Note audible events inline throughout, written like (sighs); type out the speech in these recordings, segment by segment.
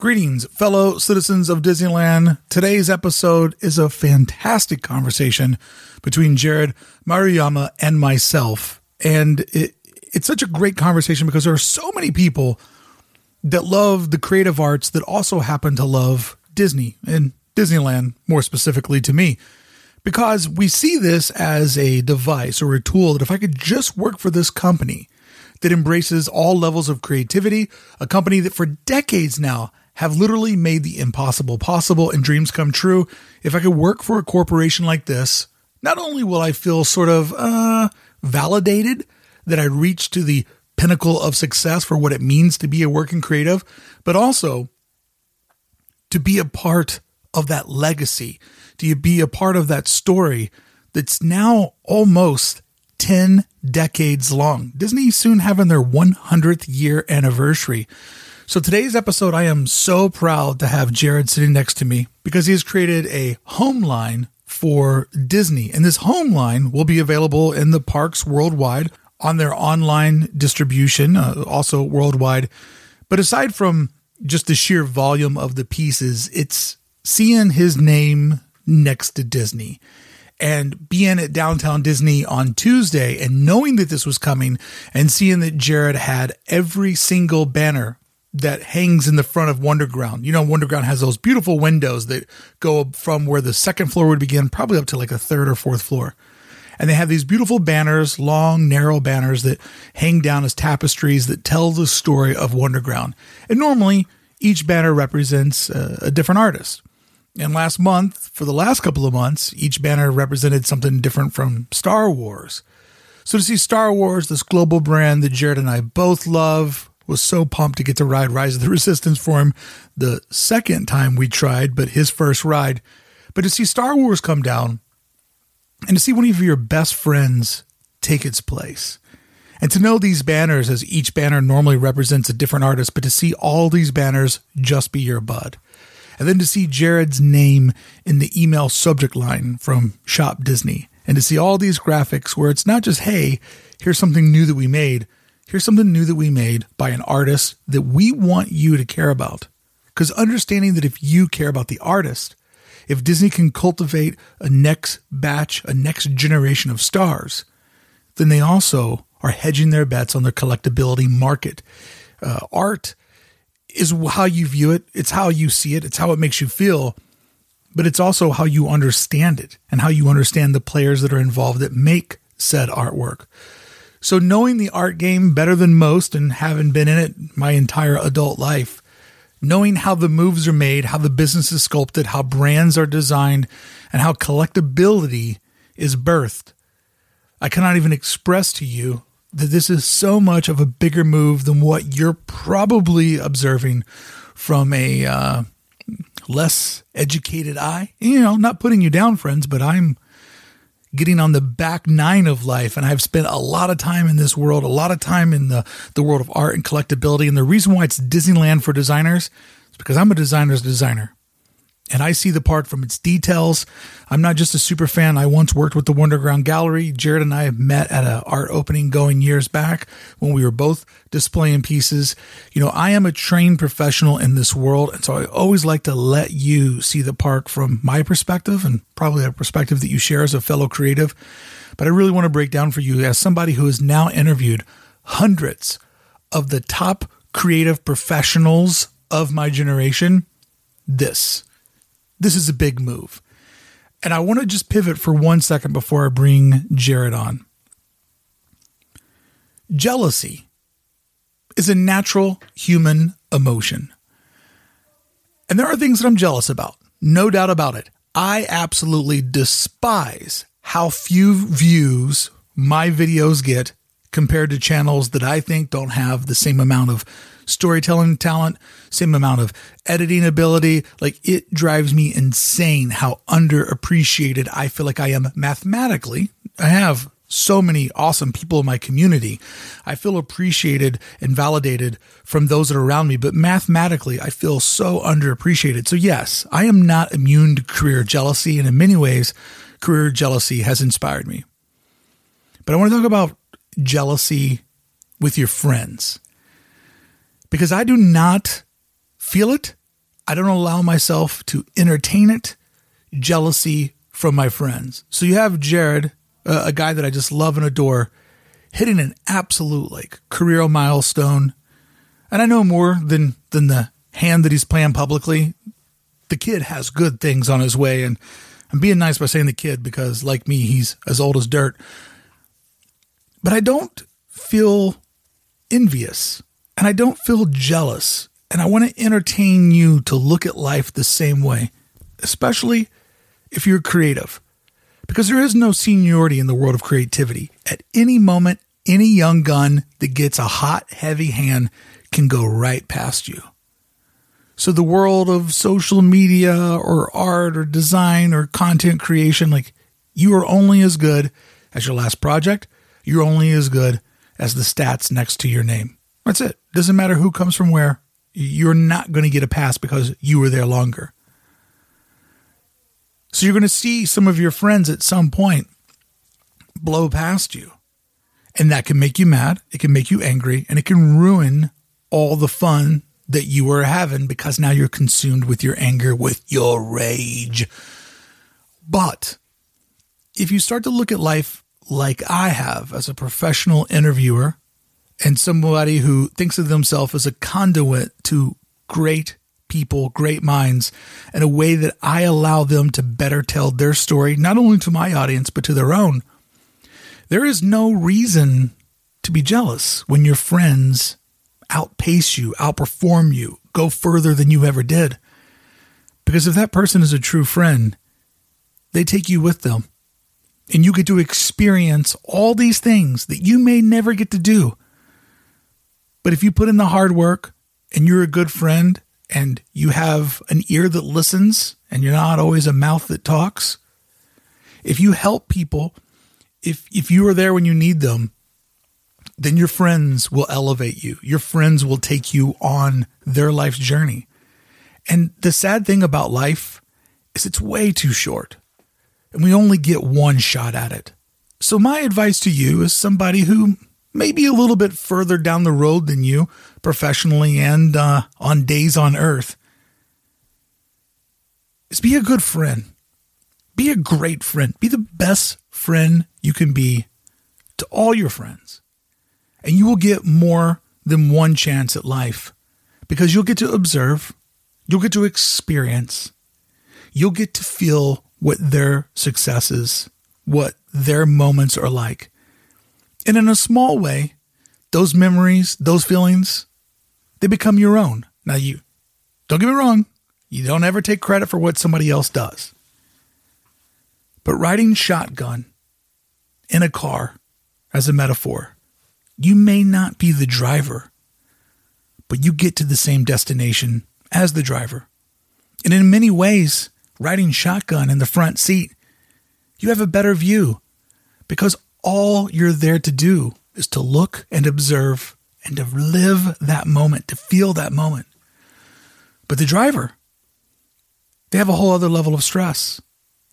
Greetings, fellow citizens of Disneyland. Today's episode is a fantastic conversation between Jared Maruyama and myself. And it, it's such a great conversation because there are so many people that love the creative arts that also happen to love Disney and Disneyland, more specifically to me. Because we see this as a device or a tool that if I could just work for this company that embraces all levels of creativity, a company that for decades now have literally made the impossible possible and dreams come true. If I could work for a corporation like this, not only will I feel sort of uh, validated that I reached to the pinnacle of success for what it means to be a working creative, but also to be a part of that legacy, to be a part of that story that's now almost 10 decades long. Disney soon having their 100th year anniversary. So today's episode, I am so proud to have Jared sitting next to me because he has created a home line for Disney. And this home line will be available in the parks worldwide on their online distribution, uh, also worldwide. But aside from just the sheer volume of the pieces, it's seeing his name next to Disney and being at downtown Disney on Tuesday and knowing that this was coming and seeing that Jared had every single banner that hangs in the front of Wonderground. You know, Wonderground has those beautiful windows that go from where the second floor would begin, probably up to like a third or fourth floor. And they have these beautiful banners, long, narrow banners that hang down as tapestries that tell the story of Wonderground. And normally, each banner represents a, a different artist. And last month, for the last couple of months, each banner represented something different from Star Wars. So to see Star Wars, this global brand that Jared and I both love, was so pumped to get to ride Rise of the Resistance for him the second time we tried, but his first ride. But to see Star Wars come down and to see one of your best friends take its place. And to know these banners as each banner normally represents a different artist, but to see all these banners just be your bud. And then to see Jared's name in the email subject line from Shop Disney. And to see all these graphics where it's not just, hey, here's something new that we made, here's something new that we made by an artist that we want you to care about. Because understanding that if you care about the artist, if Disney can cultivate a next batch, a next generation of stars, then they also are hedging their bets on their collectability market. Uh, art is how you view it, it's how you see it, it's how it makes you feel, but it's also how you understand it and how you understand the players that are involved that make said artwork. So, knowing the art game better than most and having been in it my entire adult life, knowing how the moves are made, how the business is sculpted, how brands are designed, and how collectability is birthed, I cannot even express to you that this is so much of a bigger move than what you're probably observing from a uh, less educated eye. You know, not putting you down, friends, but I'm getting on the back nine of life. And I've spent a lot of time in this world, a lot of time in the, the world of art and collectability. And the reason why it's Disneyland for designers is because I'm a designer's designer and I see the park from its details. I'm not just a super fan. I once worked with the Wonderground Gallery. Jared and I have met at an art opening going years back when we were both displaying pieces. You know, I am a trained professional in this world, and so I always like to let you see the park from my perspective and probably a perspective that you share as a fellow creative. But I really want to break down for you as somebody who has now interviewed hundreds of the top creative professionals of my generation. This this is a big move. And I want to just pivot for one second before I bring Jared on. Jealousy is a natural human emotion. And there are things that I'm jealous about, no doubt about it. I absolutely despise how few views my videos get compared to channels that I think don't have the same amount of storytelling talent, same amount of editing ability. Like it drives me insane how underappreciated I feel like I am mathematically. I have so many awesome people in my community. I feel appreciated and validated from those that are around me, but mathematically, I feel so underappreciated. So, yes, I am not immune to career jealousy, and in many ways, career jealousy has inspired me. But I want to talk about jealousy with your friends because I do not feel it I don't allow myself to entertain it, jealousy from my friends. So you have Jared, uh, a guy that I just love and adore, hitting an absolute like career milestone. And I know more than than the hand that he's playing publicly. The kid has good things on his way, and I'm being nice by saying the kid because, like me, he's as old as dirt. But I don't feel envious and I don't feel jealous. And I want to entertain you to look at life the same way, especially if you're creative. Because there is no seniority in the world of creativity. At any moment, any young gun that gets a hot, heavy hand can go right past you. So the world of social media or art or design or content creation, like you are only as good as your last project. You're only as good as the stats next to your name. That's it. Doesn't matter who comes from where. You're not going to get a pass because you were there longer. So you're going to see some of your friends at some point blow past you. And that can make you mad. It can make you angry and it can ruin all the fun that you were having because now you're consumed with your anger, with your rage. But if you start to look at life like I have as a professional interviewer and somebody who thinks of themselves as a conduit to great people, great minds, and a way that I allow them to better tell their story, not only to my audience, but to their own. There is no reason to be jealous when your friends outpace you, outperform you, go further than you ever did. Because if that person is a true friend, they take you with them. And you get to experience all these things that you may never get to do. But if you put in the hard work and you're a good friend and you have an ear that listens and you're not always a mouth that talks, if you help people, if if you are there when you need them, then your friends will elevate you. Your friends will take you on their life's journey. And the sad thing about life is it's way too short. And we only get one shot at it. So my advice to you is somebody who may be a little bit further down the road than you professionally and uh, on days on earth is be a good friend. Be a great friend. Be the best friend you can be to all your friends and you will get more than one chance at life because you'll get to observe, you'll get to experience, you'll get to feel what their successes, what their moments are like. And in a small way, those memories, those feelings, they become your own. Now, you don't get me wrong, you don't ever take credit for what somebody else does. But riding shotgun in a car, as a metaphor, you may not be the driver, but you get to the same destination as the driver. And in many ways, riding shotgun in the front seat, you have a better view because all you're there to do is to look and observe and to live that moment, to feel that moment. But the driver, they have a whole other level of stress.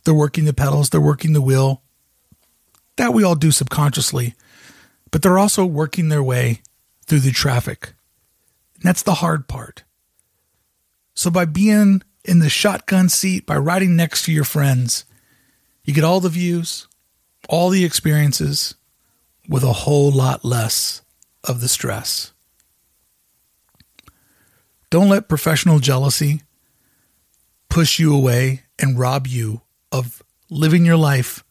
They're working the pedals, they're working the wheel. That we all do subconsciously but they're also working their way through the traffic. And that's the hard part. So by being in the shotgun seat, by riding next to your friends, you get all the views, all the experiences with a whole lot less of the stress. Don't let professional jealousy push you away and rob you of living your life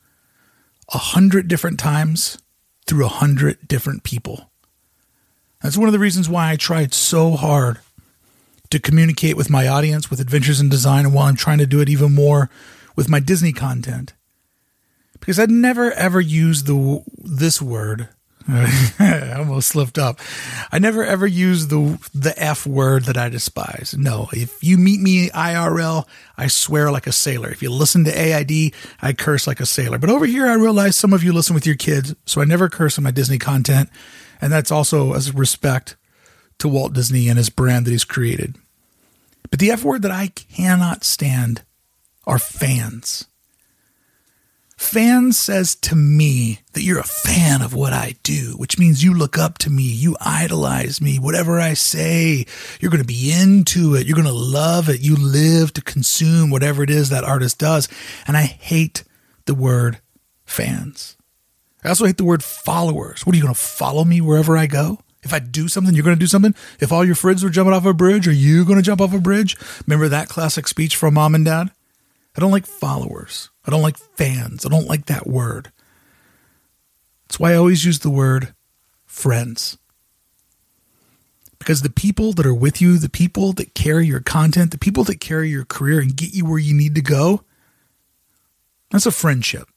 a hundred different times through a hundred different people. That's one of the reasons why I tried so hard to communicate with my audience with Adventures in Design and while I'm trying to do it even more with my Disney content. Because I'd never ever use the this word (laughs) I almost slipped up. I never ever use the the F word that I despise. No, if you meet me IRL, I swear like a sailor. If you listen to AID, I curse like a sailor. But over here, I realize some of you listen with your kids, so I never curse on my Disney content, and that's also as respect to Walt Disney and his brand that he's created. But the F word that I cannot stand are fans. Fan says to me that you're a fan of what I do, which means you look up to me, you idolize me. Whatever I say, you're going to be into it. You're going to love it. You live to consume whatever it is that artist does. And I hate the word fans. I also hate the word followers. What are you going to follow me wherever I go? If I do something, you're going to do something. If all your friends were jumping off a bridge, are you going to jump off a bridge? Remember that classic speech from mom and dad? I don't like followers. I don't like fans. I don't like that word. That's why I always use the word friends. Because the people that are with you, the people that carry your content, the people that carry your career and get you where you need to go, that's a friendship.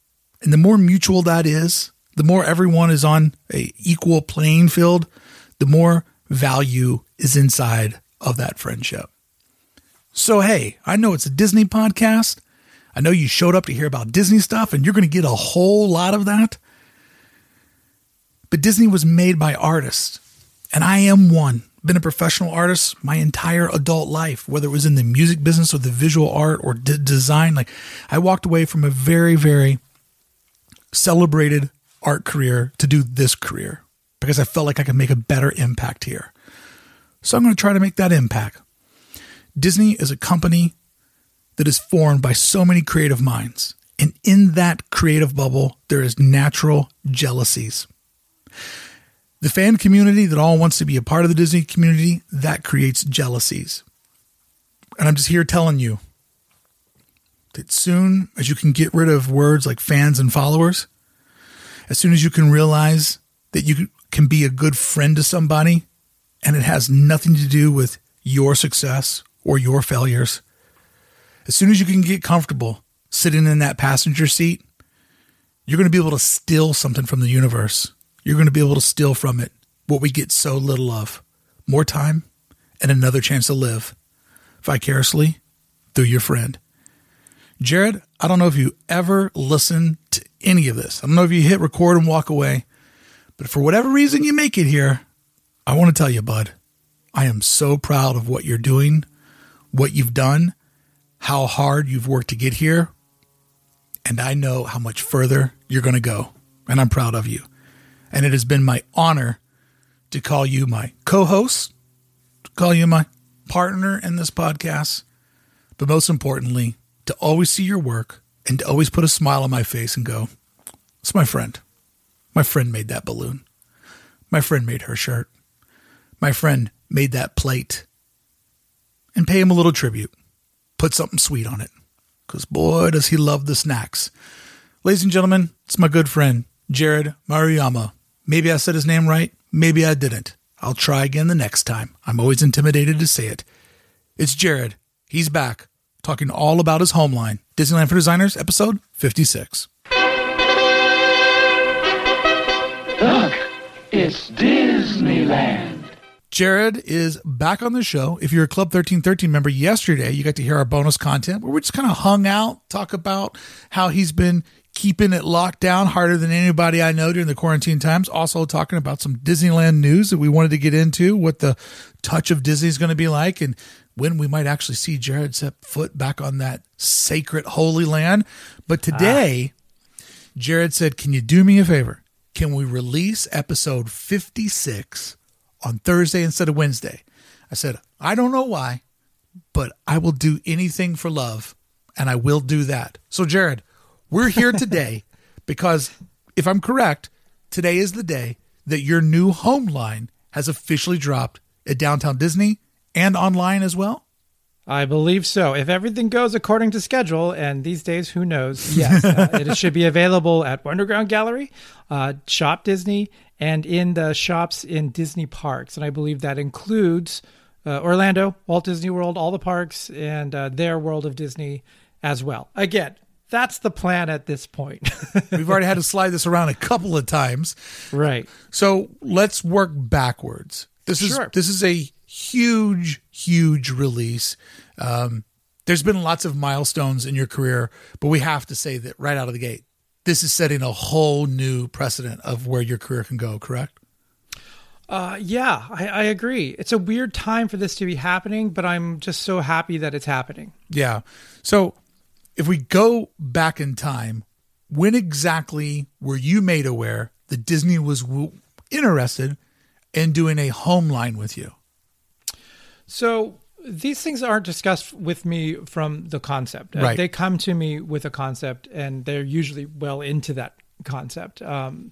And the more mutual that is, the more everyone is on a equal playing field, the more value is inside of that friendship. So, hey, I know it's a Disney podcast. I know you showed up to hear about Disney stuff and you're going to get a whole lot of that. But Disney was made by artists, and I am one. Been a professional artist my entire adult life, whether it was in the music business or the visual art or d- design. Like, I walked away from a very, very celebrated art career to do this career because I felt like I could make a better impact here. So I'm going to try to make that impact. Disney is a company that is formed by so many creative minds. And in that creative bubble, there is natural jealousies. The fan community that all wants to be a part of the Disney community, that creates jealousies. And I'm just here telling you that soon as you can get rid of words like fans and followers, as soon as you can realize that you can be a good friend to somebody and it has nothing to do with your success or your failures, as soon as you can get comfortable sitting in that passenger seat, you're going to be able to steal something from the universe. You're going to be able to steal from it what we get so little of more time and another chance to live vicariously through your friend. Jared, I don't know if you ever listen to any of this. I don't know if you hit record and walk away, but for whatever reason you make it here, I want to tell you, bud, I am so proud of what you're doing, what you've done, how hard you've worked to get here, and I know how much further you're going to go. And I'm proud of you. And it has been my honor to call you my co host, to call you my partner in this podcast, but most importantly, to always see your work and to always put a smile on my face and go, It's my friend. My friend made that balloon. My friend made her shirt. My friend made that plate. And pay him a little tribute put something sweet on it. Because boy, does he love the snacks. Ladies and gentlemen, it's my good friend, Jared Maruyama. Maybe I said his name right, maybe I didn't. I'll try again the next time. I'm always intimidated to say it. It's Jared. He's back, talking all about his home line. Disneyland for Designers, episode 56. Look, it's Disneyland. Jared is back on the show. If you're a Club 1313 member, yesterday you got to hear our bonus content where we just kind of hung out, talk about how he's been keeping it locked down harder than anybody I know during the quarantine times. Also talking about some Disneyland news that we wanted to get into, what the touch of Disney is going to be like, and when we might actually see Jared set foot back on that sacred holy land. But today, ah. Jared said, Can you do me a favor? Can we release episode 56 on Thursday instead of Wednesday. I said, I don't know why, but I will do anything for love and I will do that. So, Jared, we're here (laughs) today because if I'm correct, today is the day that your new home line has officially dropped at Downtown Disney and online as well. I believe so. If everything goes according to schedule, and these days, who knows? Yes, (laughs) uh, it should be available at Wonderground Gallery, uh, Shop Disney, and in the shops in Disney parks. And I believe that includes uh, Orlando, Walt Disney World, all the parks, and uh, their World of Disney as well. Again, that's the plan at this point. (laughs) We've already had to slide this around a couple of times. Right. So let's work backwards. This is sure. this is a huge, huge release. Um, there's been lots of milestones in your career, but we have to say that right out of the gate, this is setting a whole new precedent of where your career can go, correct? Uh, yeah, I, I, agree. It's a weird time for this to be happening, but I'm just so happy that it's happening. Yeah. So if we go back in time, when exactly were you made aware that Disney was w- interested in doing a home line with you? So these things aren't discussed with me from the concept. Uh, Right. They come to me with a concept, and they're usually well into that concept. Um,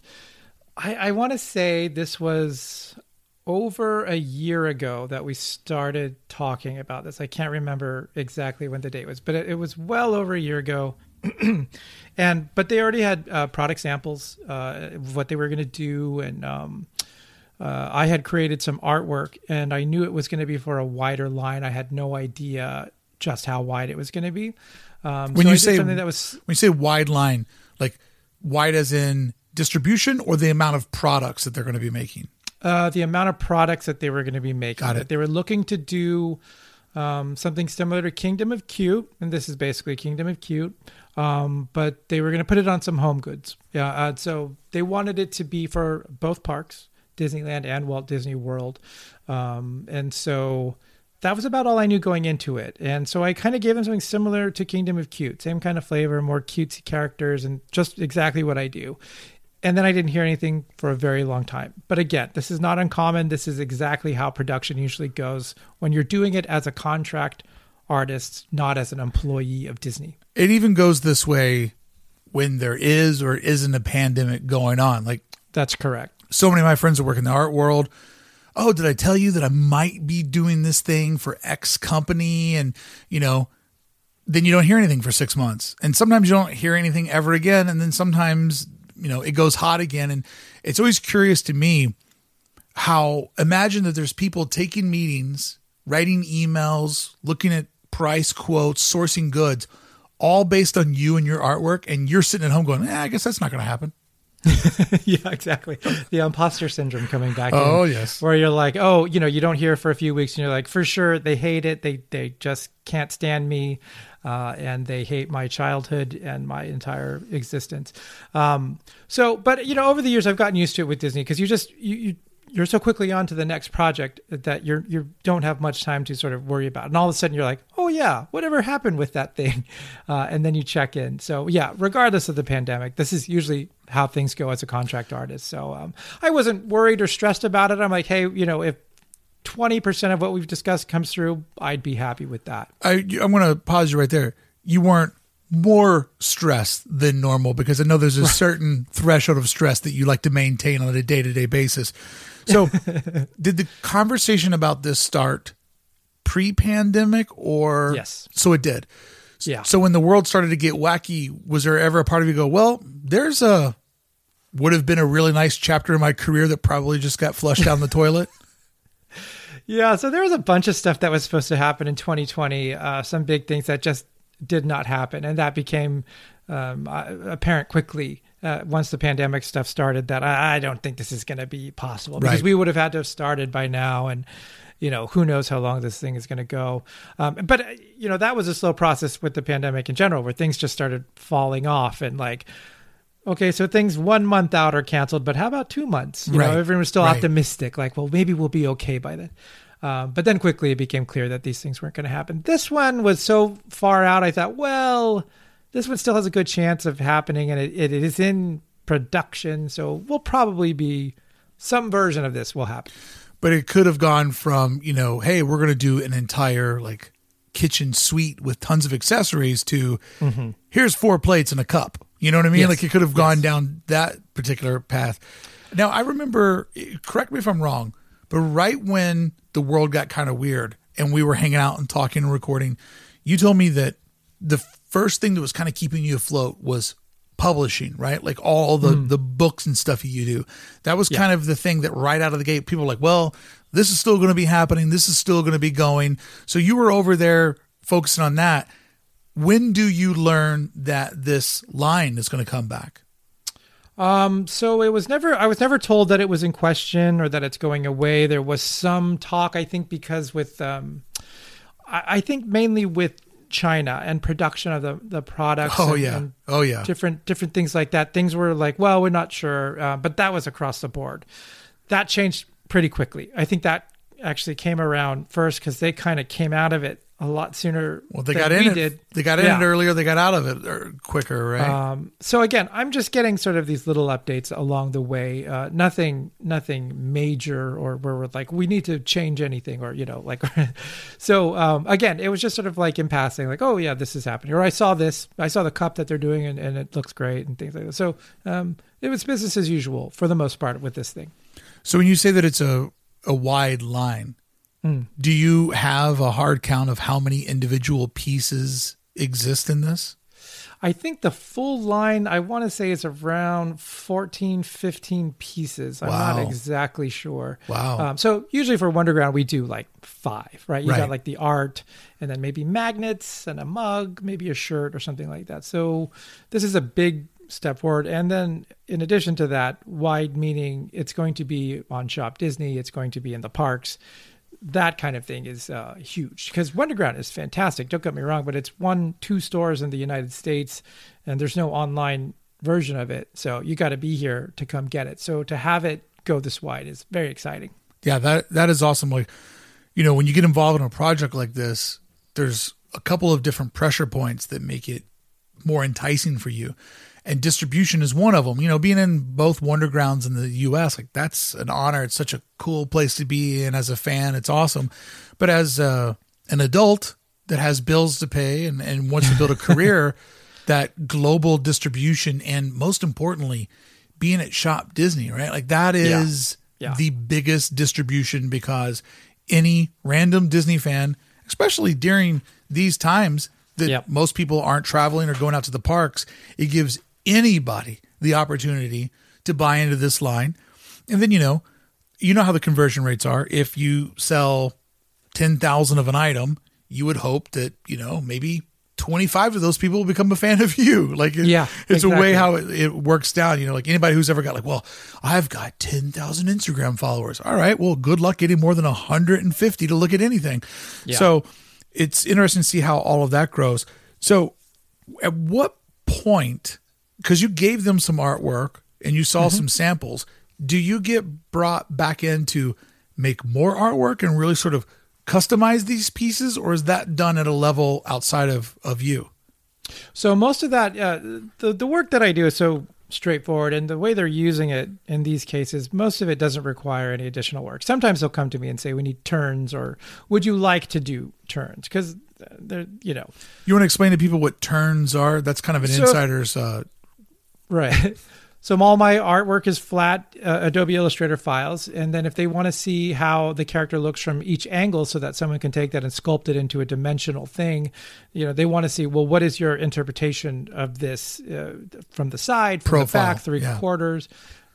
I, I want to say this was over a year ago that we started talking about this. I can't remember exactly when the date was, but it, it was well over a year ago. (clears throat) and but they already had uh, product samples uh, what they were going to do, and um, uh, I had created some artwork and I knew it was going to be for a wider line. I had no idea just how wide it was going to be. Um, When so you say something that was when you say wide line, like wide as in distribution or the amount of products that they're going to be making? uh, the amount of products that they were going to be making. Got it. They were looking to do um, something similar to Kingdom of Cute, and this is basically Kingdom of Cute, um, but they were going to put it on some home goods. Yeah, uh, so they wanted it to be for both parks, Disneyland and Walt Disney World, um, and so that was about all I knew going into it. And so I kind of gave them something similar to Kingdom of Cute, same kind of flavor, more cutesy characters, and just exactly what I do. And then I didn't hear anything for a very long time. But again, this is not uncommon. This is exactly how production usually goes when you're doing it as a contract artist, not as an employee of Disney. It even goes this way when there is or isn't a pandemic going on. Like That's correct. So many of my friends that work in the art world. Oh, did I tell you that I might be doing this thing for X company? And, you know, then you don't hear anything for six months. And sometimes you don't hear anything ever again. And then sometimes, you know, it goes hot again. And it's always curious to me how imagine that there's people taking meetings, writing emails, looking at price quotes, sourcing goods, all based on you and your artwork. And you're sitting at home going, eh, I guess that's not going to happen. (laughs) yeah, exactly. The imposter syndrome coming back. Oh, in, yes. Where you're like, oh, you know, you don't hear for a few weeks, and you're like, for sure, they hate it. They they just can't stand me, uh, and they hate my childhood and my entire existence. Um, so, but you know, over the years, I've gotten used to it with Disney because you just you. you you're so quickly on to the next project that you're you don't have much time to sort of worry about, and all of a sudden you're like, oh yeah, whatever happened with that thing, (laughs) uh, and then you check in. So yeah, regardless of the pandemic, this is usually how things go as a contract artist. So um, I wasn't worried or stressed about it. I'm like, hey, you know, if 20% of what we've discussed comes through, I'd be happy with that. I I'm going to pause you right there. You weren't more stressed than normal because I know there's a certain threshold of stress that you like to maintain on a day to day basis. So, (laughs) did the conversation about this start pre pandemic or Yes. So it did. Yeah. So when the world started to get wacky, was there ever a part of you go, well, there's a would have been a really nice chapter in my career that probably just got flushed down the toilet? (laughs) Yeah, so there was a bunch of stuff that was supposed to happen in 2020, uh, some big things that just did not happen. And that became um, apparent quickly uh, once the pandemic stuff started that I, I don't think this is going to be possible because Right. we would have had to have started by now. And, you know, who knows how long this thing is going to go. Um, but, uh, you know, that was a slow process with the pandemic in general where things just started falling off and like, Okay, so things one month out are canceled, but how about two months? You Right, know, everyone was still right. optimistic, like, well, maybe we'll be okay by then. Um, but then quickly it became clear that these things weren't going to happen. This one was so far out, I thought, well, this one still has a good chance of happening, and it, it, is in production, so we'll probably be some version of this will happen. but it could have gone from you know hey we're going to do an entire like kitchen suite with tons of accessories to mm-hmm. here's four plates and a cup. You know what i mean? Yes. like it could have gone down that particular path. Now i remember correct me if i'm wrong but right when the world got kind of weird and we were hanging out and talking and recording you told me that the first thing that was kind of keeping you afloat was publishing, right? Like all the the books and stuff you do. That was kind of the thing that right out of the gate people were like, well, this is still going to be happening. This is still going to be going. So you were over there focusing on that. When do you learn that this line is going to come back? Um, so it was never, I was never told that it was in question or that it's going away. There was some talk, I think, because with, um, I, I think mainly with China and production of the, the products. Oh and- yeah. and Oh yeah. different different things like that. Things were like, well, we're not sure, uh, but that was across the board. That changed pretty quickly. I think that actually came around first because they kind of came out of it a lot sooner. Well, they than got in we it. did. They got in Yeah. it earlier. They got out of it er, quicker, right? Um, so again, I'm just getting sort of these little updates along the way. Uh, nothing, nothing major, or where we're like, we need to change anything, or you know, like. (laughs) so um, again, it was just sort of like in passing, like, oh yeah, this is happening, or I saw this, I saw the cup that they're doing, and, and it looks great, and things like that. So um, it was business as usual for the most part with this thing. so when you say that it's a a wide line, Hmm. do you have a hard count of how many individual pieces exist in this? I think the full line, I want to say is around 14, 15 pieces. I'm Wow. not exactly sure. Wow. Um, so usually for Wonderground, we do like five, right? You Right. got like the art and then maybe magnets and a mug, maybe a shirt or something like that. So this is a big step forward. And then in addition to that, wide meaning it's going to be on Shop Disney, it's going to be in the parks that kind of thing is uh, huge because Wonderground is fantastic. Don't get me wrong, but it's one, two stores in the United States, and there's no online version of it. So you got to be here to come get it. So to have it go this wide is very exciting. Yeah, that that is awesome. Like, you know, when you get involved in a project like this, there's a couple of different pressure points that make it more enticing for you. And distribution is one of them. You know, being in both Wondergrounds in the US, like that's an honor. It's such a cool place to be in as a fan. It's awesome. But as uh, an adult that has bills to pay and, and wants to build a (laughs) career, that global distribution and most importantly, being at Shop Disney, right? Like that is Yeah. the biggest distribution because any random Disney fan, especially during these times that Yep. most people aren't traveling or going out to the parks, it gives anybody the opportunity to buy into this line. And then, you know, you know how the conversion rates are. If you sell 10,000 of an item, you would hope that, you know, maybe 25 of those people will become a fan of (laughs) you. Like, it- Yeah, it's a way how it, it works down. You know, like anybody who's ever got like, well, I've got 10,000 Instagram followers. All right. Well, good luck getting more than 150 to look at anything. Yeah. So it's interesting to see how all of that grows. So at what point, because you gave them some artwork and you saw Mm-hmm. some samples, do you get brought back in to make more artwork and really sort of customize these pieces, or is that done at a level outside of, of you? So most of that, uh, the the work that I do is so straightforward, and the way they're using it in these cases, most of it doesn't require any additional work. Sometimes they'll come to me and say, "We need turns," or "Would you like to do turns?" Because they're, you know, You want to explain to people what turns are? That's kind of an So- insider's. Uh, Right. (laughs) So all my artwork is flat uh, Adobe Illustrator files, and then if they want to see how the character looks from each angle, so that someone can take that and sculpt it into a dimensional thing, you know, they want to see well, what is your interpretation of this uh, from the side, from Profile, the back, three yeah. quarters,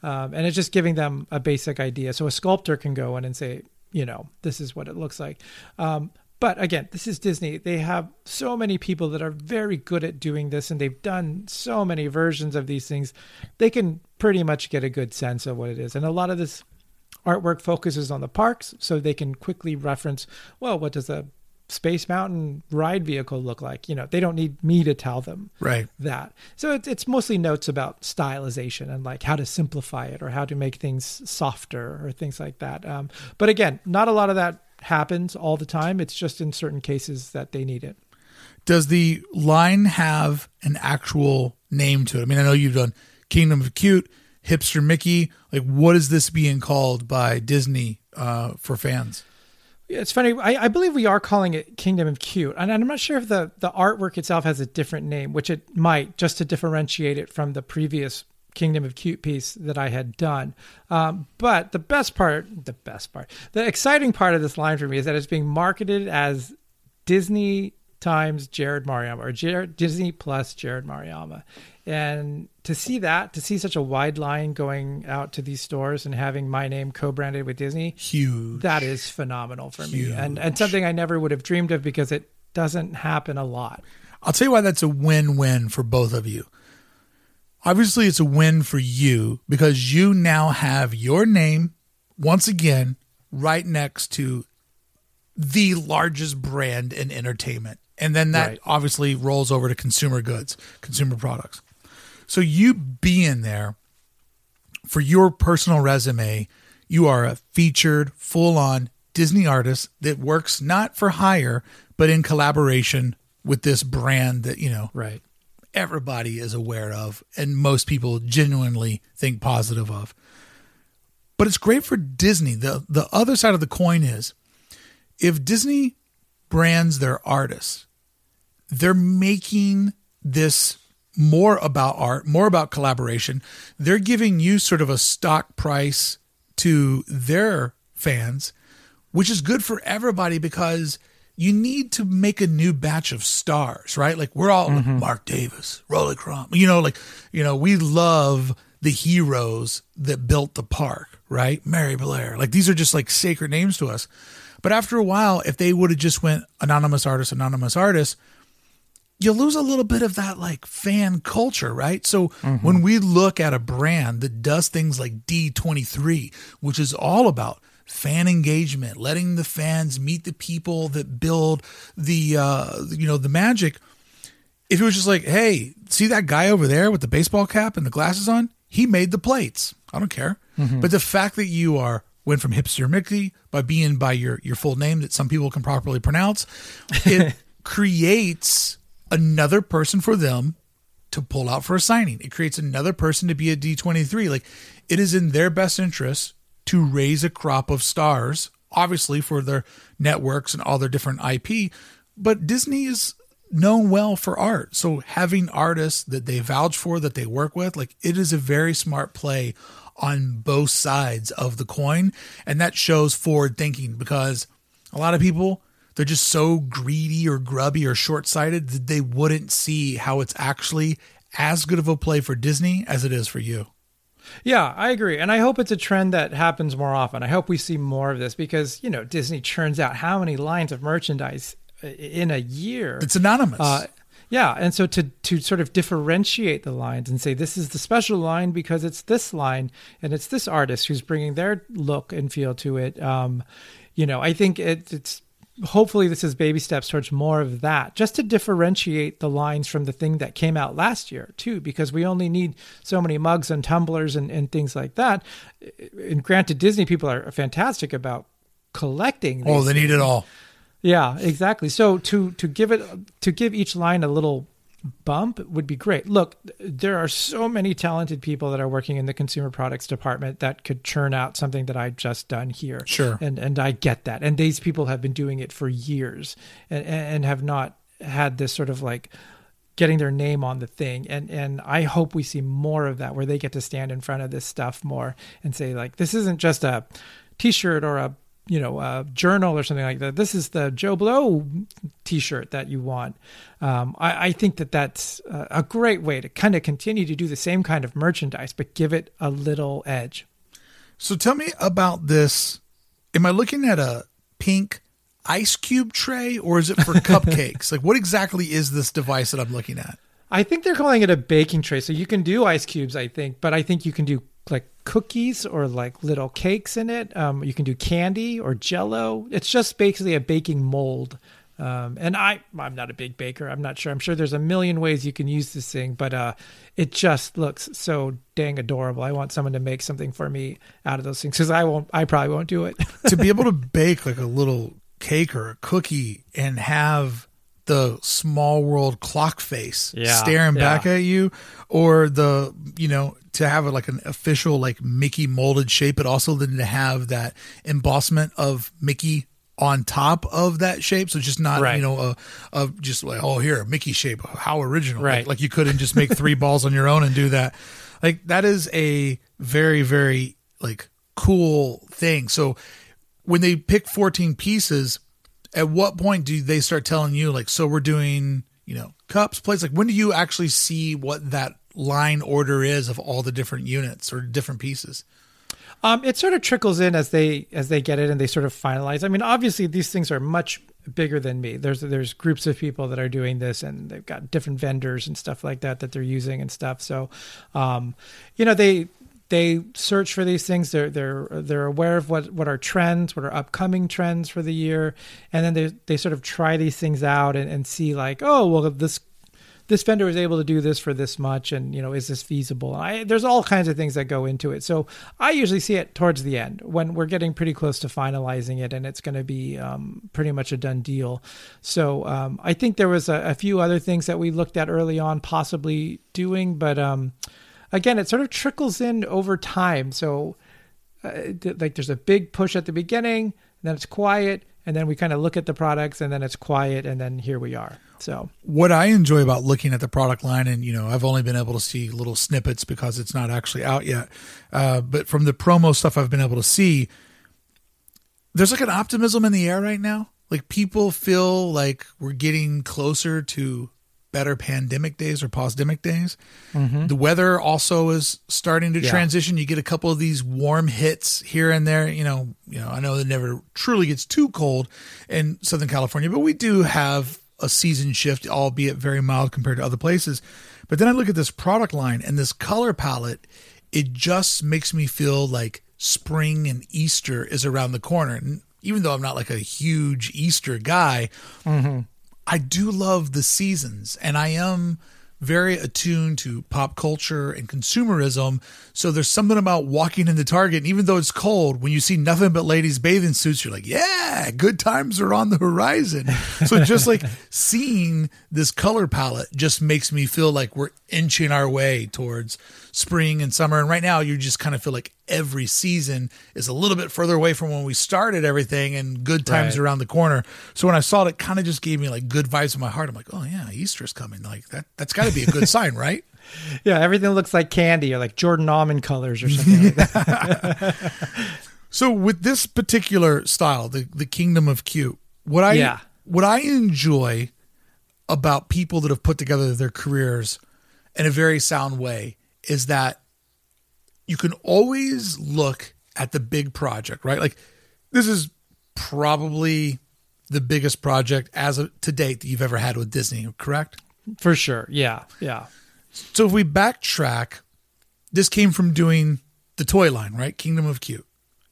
um, and it's just giving them a basic idea. So a sculptor can go in and say, you know, this is what it looks like. Um, but again, this is Disney. They have so many people that are very good at doing this, and they've done so many versions of these things. They can pretty much get a good sense of what it is. And a lot of this artwork focuses on the parks, so they can quickly reference, well, what does a Space Mountain ride vehicle look like? You know, they don't need me to tell them right. that. So it's it's mostly notes about stylization and like how to simplify it or how to make things softer or things like that. Um, but again, not a lot of that happens all the time. It's just in certain cases that they need it. Does the line have an actual name to it? I mean, I know you've done Kingdom of Cute, Hipster Mickey. Like, what is this being called by Disney uh, for fans? Yeah, It's funny. I, I believe we are calling it Kingdom of Cute, and I'm not sure if the the artwork itself has a different name, which it might, just to differentiate it from the previous Kingdom of Cute piece that I had done. Um, but the best part, the best part, the exciting part of this line for me is that it's being marketed as Disney times Jared Maruyama or Jared, Disney plus Jared Maruyama. And to see that, to see such a wide line going out to these stores and having my name co-branded with Disney, Huge. that is phenomenal for me and and something I never would have dreamed of because it doesn't happen a lot. I'll tell you why that's a win-win for both of you. Obviously, it's a win for you because you now have your name once again right next to the largest brand in entertainment. And then that Right. obviously rolls over to consumer goods, consumer products. So you being there for your personal resume, you are a featured, full on Disney artist that works not for hire, but in collaboration with this brand that, you know, Right. Everybody is aware of and most people genuinely think positive of. But it's great for Disney. The the other side of the coin is if Disney brands their artists, they're making this more about art, more about collaboration. They're giving you sort of a stock price to their fans, which is good for everybody because you need to make a new batch of stars, right? Like we're all like mm-hmm. Marc Davis, Rolly Crump, you know, like you know, we love the heroes that built the park, right? Mary Blair, like these are just like sacred names to us. But after a while, if they would have just went anonymous artist, anonymous artist, you lose a little bit of that like fan culture, right? So mm-hmm. when we look at a brand that does things like D23, which is all about fan engagement, letting the fans meet the people that build the uh you know the magic. If it was just like, hey, see that guy over there with the baseball cap and the glasses on? He made the plates. I don't care. But the fact that you are went from hipster Mickey by being by your your full name that some people can properly pronounce, it (laughs) creates another person for them to pull out for a signing. It creates another person to be a D23. Like it is in their best interest to raise a crop of stars, obviously for their networks and all their different IP. But Disney is known well for art. So having artists that they vouch for, that they work with, like it is a very smart play on both sides of the coin. And that shows forward thinking because a lot of people they're just so greedy or grubby or short-sighted that they wouldn't see how it's actually as good of a play for Disney as it is for you. Yeah, I agree. And I hope it's a trend that happens more often. I hope we see more of this because, you know, Disney churns out how many lines of merchandise in a year. It's anonymous. Uh, yeah, and so to to sort of differentiate the lines and say this is the special line because it's this line and it's this artist who's bringing their look and feel to it. Um, you know, I think it, it's hopefully this is baby steps towards more of that, just to differentiate the lines from the thing that came out last year too, because we only need so many mugs and tumblers and, and things like that. And granted, Disney people are fantastic about collecting. oh, they need it all. yeah, exactly. So to to give it to give each line a little bump would be great. Look, there are so many talented people that are working in the consumer products department that could churn out something that I've just done here. Sure. And and I get that. And these people have been doing it for years and and have not had this sort of like getting their name on the thing and and I hope we see more of that where they get to stand in front of this stuff more and say like this isn't just a t-shirt or a you know a journal or something like that this is the Joe Blow t-shirt that you want um, I, I think that that's a, great way to kind of continue to do the same kind of merchandise but give it a little edge So tell me about this. Am I looking at a pink ice cube tray or is it for (laughs) cupcakes? Like what exactly is this device that I'm looking at? I think they're calling it a baking tray. So you can do ice cubes, I think, but I think you can do like cookies or like little cakes in it. Um, you can do candy or jello. It's just basically a baking mold. Um, and I, I'm not a big baker. I'm not sure. I'm sure there's a million ways you can use this thing, but uh, it just looks so dang adorable. I want someone to make something for me out of those things because I won't. I probably won't do it. (laughs) to be able to (laughs) bake like a little cake or a cookie and have the small world clock face Yeah, staring back at you or the you know to have like an official like mickey molded shape but also then to have that embossment of mickey on top of that shape so just not Right. you know a, a just like oh here mickey shape how original. Right. like, like you couldn't just make (laughs) three balls on your own and do that. Like that is a very very like cool thing. So when they pick 14 pieces at what point do they start telling you like so we're doing you know cups plates? Like when do you actually see what that line order is of all the different units or different pieces Um, it sort of trickles in as they as they get it and they sort of finalize. I mean, obviously these things are much bigger than me. There's there's groups of people that are doing this and they've got different vendors and stuff like that that they're using and stuff. So, um, you know, they they search for these things. They're they're they're aware of what what are trends, what are upcoming trends for the year, and then they they sort of try these things out and, and see like, oh well, this this vendor was able to do this for this much, and you know, is this feasible? I, there's all kinds of things that go into it. So I usually see it towards the end when we're getting pretty close to finalizing it, and it's going to be um, pretty much a done deal. So um, I think there was a, a, few other things that we looked at early on, possibly doing, but um, again, it sort of trickles in over time. So uh, like there's a big push at the beginning, then it's quiet, and then we kind of look at the products, and then it's quiet, and then here we are. So what I enjoy about looking at the product line, and you know, I've only been able to see little snippets because it's not actually out yet. Uh, but from the promo stuff I've been able to see, there's like an optimism in the air right now. Like people feel like we're getting closer to better pandemic days or post-demic days. Mm-hmm. The weather also is starting to yeah. transition. You get a couple of these warm hits here and there. You know, you know, I know it never truly gets too cold in Southern California, but we do have a season shift, albeit very mild compared to other places. But then I look at this product line and this color palette, it just makes me feel like spring and Easter is around the corner. And even though I'm not like a huge Easter guy, mm-hmm. I do love the seasons and I am very attuned to pop culture and consumerism. So there's something about walking into Target, and even though it's cold, when you see nothing but ladies' bathing suits, you're like, yeah, good times are on the horizon. so just like (laughs) seeing this color palette just makes me feel like we're inching our way towards spring and summer. And right now, you just kind of feel like every season is a little bit further away from when we started everything and good times right. around the corner. So when I saw it, it kind of just gave me like good vibes in my heart. I'm like, oh yeah, Easter's coming. Like that, that's got to be a good sign, right? (laughs) Yeah, everything looks like candy or like Jordan almond colors or something like (laughs) (laughs) so with this particular style, the the Kingdom of Cute, what I yeah. what I enjoy about people that have put together their careers in a very sound way is that you can always look at the big project, right? Like this is probably the biggest project as of, to date that you've ever had with Disney, correct? For sure. Yeah. Yeah. So if we backtrack, this came from doing the toy line, right? Kingdom of Cute.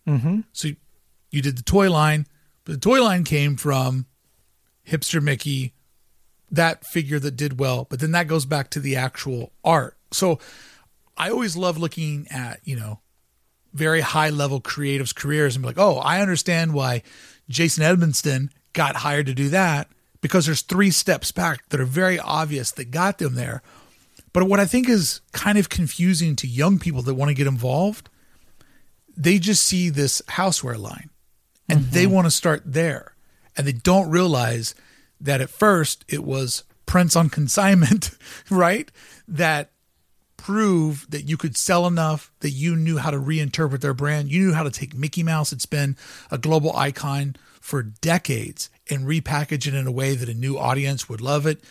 Mm-hmm. So you, you did the toy line, but the toy line came from Hipster Mickey, that figure that did well, but then that goes back to the actual art. So I always love looking at, you know, very high level creatives' careers and be like, oh, I understand why Jason Edmiston got hired to do that because there's three steps back that are very obvious that got them there. But what I think is kind of confusing to young people that want to get involved, they just see this houseware line and mm-hmm. they want to start there. And they don't realize that at first it was prints on consignment, (laughs) right? That prove that you could sell enough that you knew how to reinterpret their brand. You knew how to take Mickey Mouse, it's been a global icon for decades, and repackage it in a way that a new audience would love it.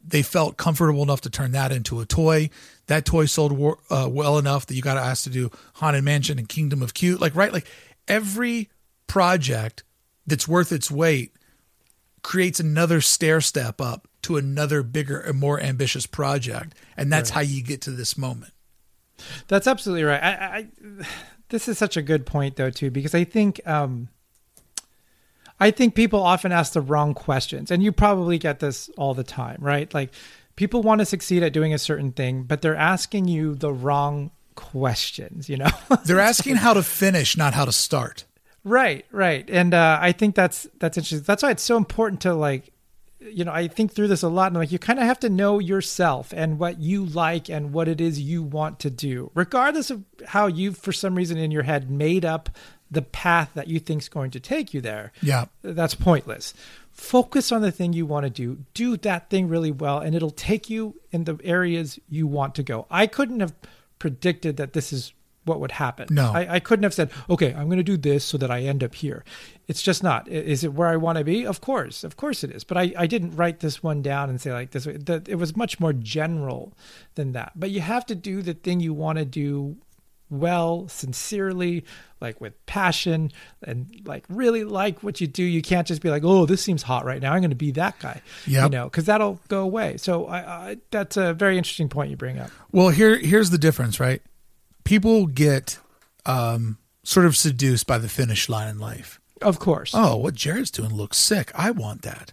They felt comfortable enough to turn that into a toy. That toy sold uh, well enough that you got asked to do Haunted Mansion and Kingdom of Cute. Like, right? Like every project that's worth its weight creates another stair step up to another bigger and more ambitious project. And that's right. how you get to this moment. That's absolutely right. I, I, (sighs) this is such a good point though too because i think um i think people often ask the wrong questions. And you probably get this all the time right? Like people want to succeed at doing a certain thing but they're asking you the wrong questions you know? (laughs) They're asking how to finish not how to start. Right right. And uh, i think that's that's interesting. That's why it's so important to like you know, I think through this a lot, and like you kind of have to know yourself and what you like and what it is you want to do, regardless of how you, for some reason in your head, made up the path that you think is going to take you there. Yeah, that's pointless. Focus on the thing you want to do. Do that thing really well, and it'll take you in the areas you want to go. I couldn't have predicted that this is what would happen. No, I, I couldn't have said, okay, I'm going to do this so that I end up here. It's just not. Is it where I want to be? Of course, of course it is. But I, I didn't write this one down and say like this. That it was much more general than that. But you have to do the thing you want to do well, sincerely, like with passion, and like really like what you do. You can't just be like, oh, this seems hot right now. I'm going to be that guy. Yeah, you know, because that'll go away. So I, I, that's a very interesting point you bring up. Well, here here's the difference, right? People get um, sort of seduced by the finish line in life. Of course. Oh, what Jerrod's doing looks sick. I want that.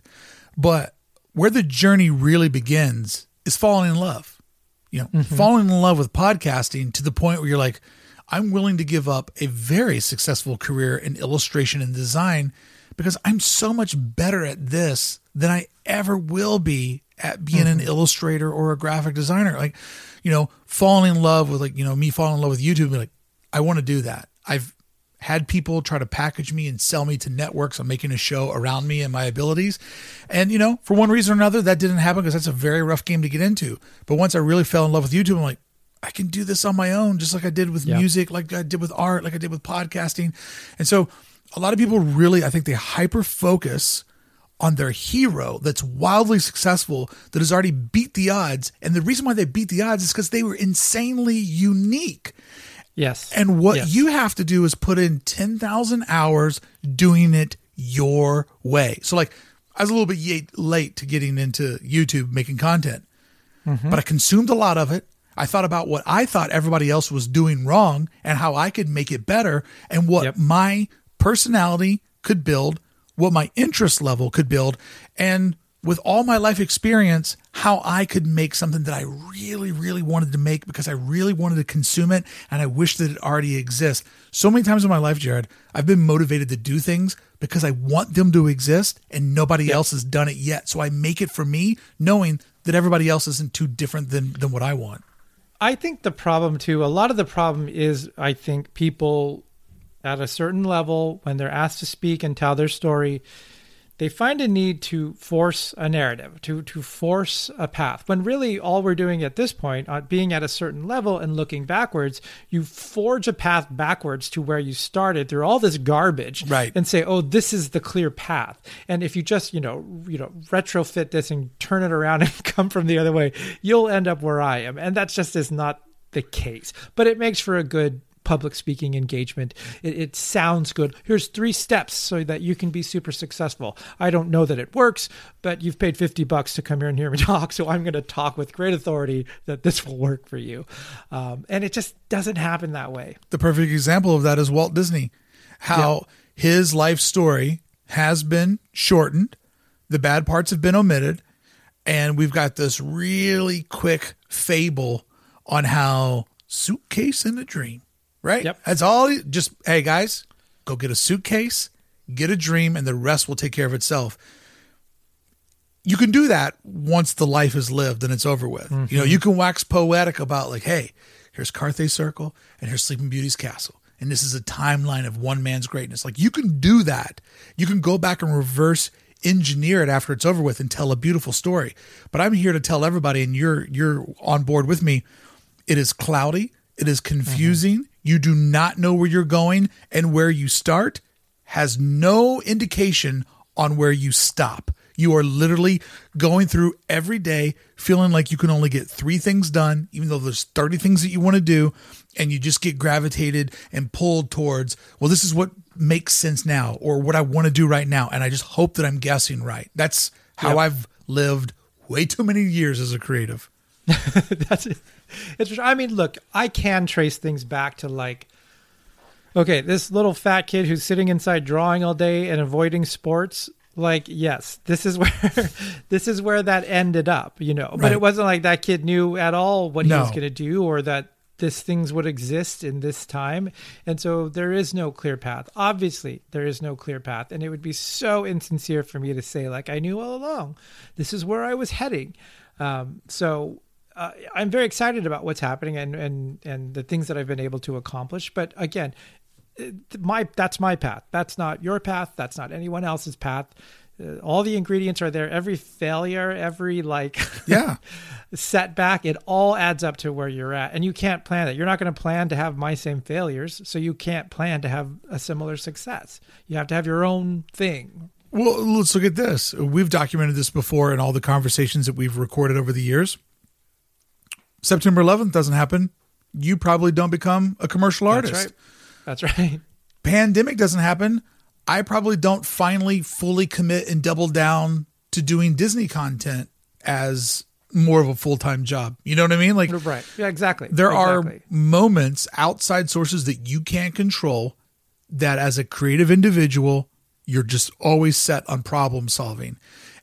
But where the journey really begins is falling in love. You know, falling in love with podcasting to the point where you're like, I'm willing to give up a very successful career in illustration and design because I'm so much better at this than I ever will be at being an mm-hmm. illustrator or a graphic designer. Like, you know, falling in love with like, you know, me falling in love with YouTube, and like, I want to do that. I've had people try to package me and sell me to networks on making a show around me and my abilities. And, you know, for one reason or another, that didn't happen because that's a very rough game to get into. But once I really fell in love with YouTube, I'm like, I can do this on my own, just like I did with Yeah. music, like I did with art, like I did with podcasting. And so a lot of people really, I think they hyper focus on their hero that's wildly successful that has already beat the odds. And the reason why they beat the odds is because they were insanely unique. Yes. And what Yes. you have to do is put in 10,000 hours doing it your way. So, like, I was a little bit late to getting into YouTube making content, Mm-hmm. but I consumed a lot of it. I thought about what I thought everybody else was doing wrong and how I could make it better and what Yep. my personality could build, what my interest level could build, and with all my life experience, how I could make something that I really, really wanted to make because I really wanted to consume it and I wish that it already exists. So many times in my life, Jerrod, I've been motivated to do things because I want them to exist and nobody else has done it yet. So I make it for me, knowing that everybody else isn't too different than, than what I want. I think the problem too, a lot of the problem is I think people at a certain level, when they're asked to speak and tell their story, they find a need to force a narrative, to to force a path. When really all we're doing at this point, uh, being at a certain level and looking backwards, you forge a path backwards to where you started through all this garbage, Right. And say, oh, this is the clear path. And if you just you know you know retrofit this and turn it around (laughs) and come from the other way, you'll end up where I am. And that just is not the case. But it makes for a good public speaking engagement. It, it sounds good. Here's three steps so that you can be super successful. I don't know that it works, but you've paid 50 bucks to come here and hear me (laughs) talk. So I'm going to talk with great authority that this will work for you. Um, and it just doesn't happen that way. the perfect example of that is Walt Disney. How his life story has been shortened, the bad parts have been omitted, and we've got this really quick fable on how suitcase and a dream, right? Yep. That's all. Just hey guys, go get a suitcase, get a dream, and the rest will take care of itself. You can do that once the life is lived and it's over with. You know, mm-hmm. you can wax poetic about like, hey, here's Carthay Circle and here's Sleeping Beauty's castle. And this is a timeline of one man's greatness. Like you can do that. You can go back and reverse engineer it after it's over with and tell a beautiful story. But I'm here to tell everybody, and you're you're on board with me. It is cloudy. It is mm-hmm. confusing. You do not know where you're going, and where you start has no indication on where you stop. You are literally going through every day feeling like you can only get three things done, even though there's 30 things that you want to do. And you just get gravitated and pulled towards, well, this is what makes sense now or what I want to do right now. And I just hope that I'm guessing right. That's how Yep. I've lived way too many years as a creative. (laughs) That's it. It's, I mean, look, I can trace things back to like, okay, this little fat kid who's sitting inside drawing all day and avoiding sports. Like, yes, this is (laughs) where this is where that ended up, you know. But it wasn't like that kid knew at all what he was going to do or that this things would exist in this time. And so there is no clear path. Obviously, there is no clear path, and it would be so insincere for me to say like I knew all along. This is where I was heading. Um, so uh, I'm very excited about what's happening and and and the things that I've been able to accomplish. But again, my that's my path. That's not your path. That's not anyone else's path. Uh, all the ingredients are there. Every failure, every like (laughs) Yeah. setback, it all adds up to where you're at, and you can't plan it. You're not going to plan to have my same failures, so you can't plan to have a similar success. You have to have your own thing. Well, let's look at this. We've documented this before in all the conversations that we've recorded over the years. September 11th doesn't happen. You probably don't become a commercial artist. That's right. That's right. Pandemic doesn't happen. I probably don't finally fully commit and double down to doing Disney content as more of a full time job. You know what I mean? Like, Right. Yeah. Exactly. there exactly. are moments outside sources that you can't control that as a creative individual you're just always set on problem solving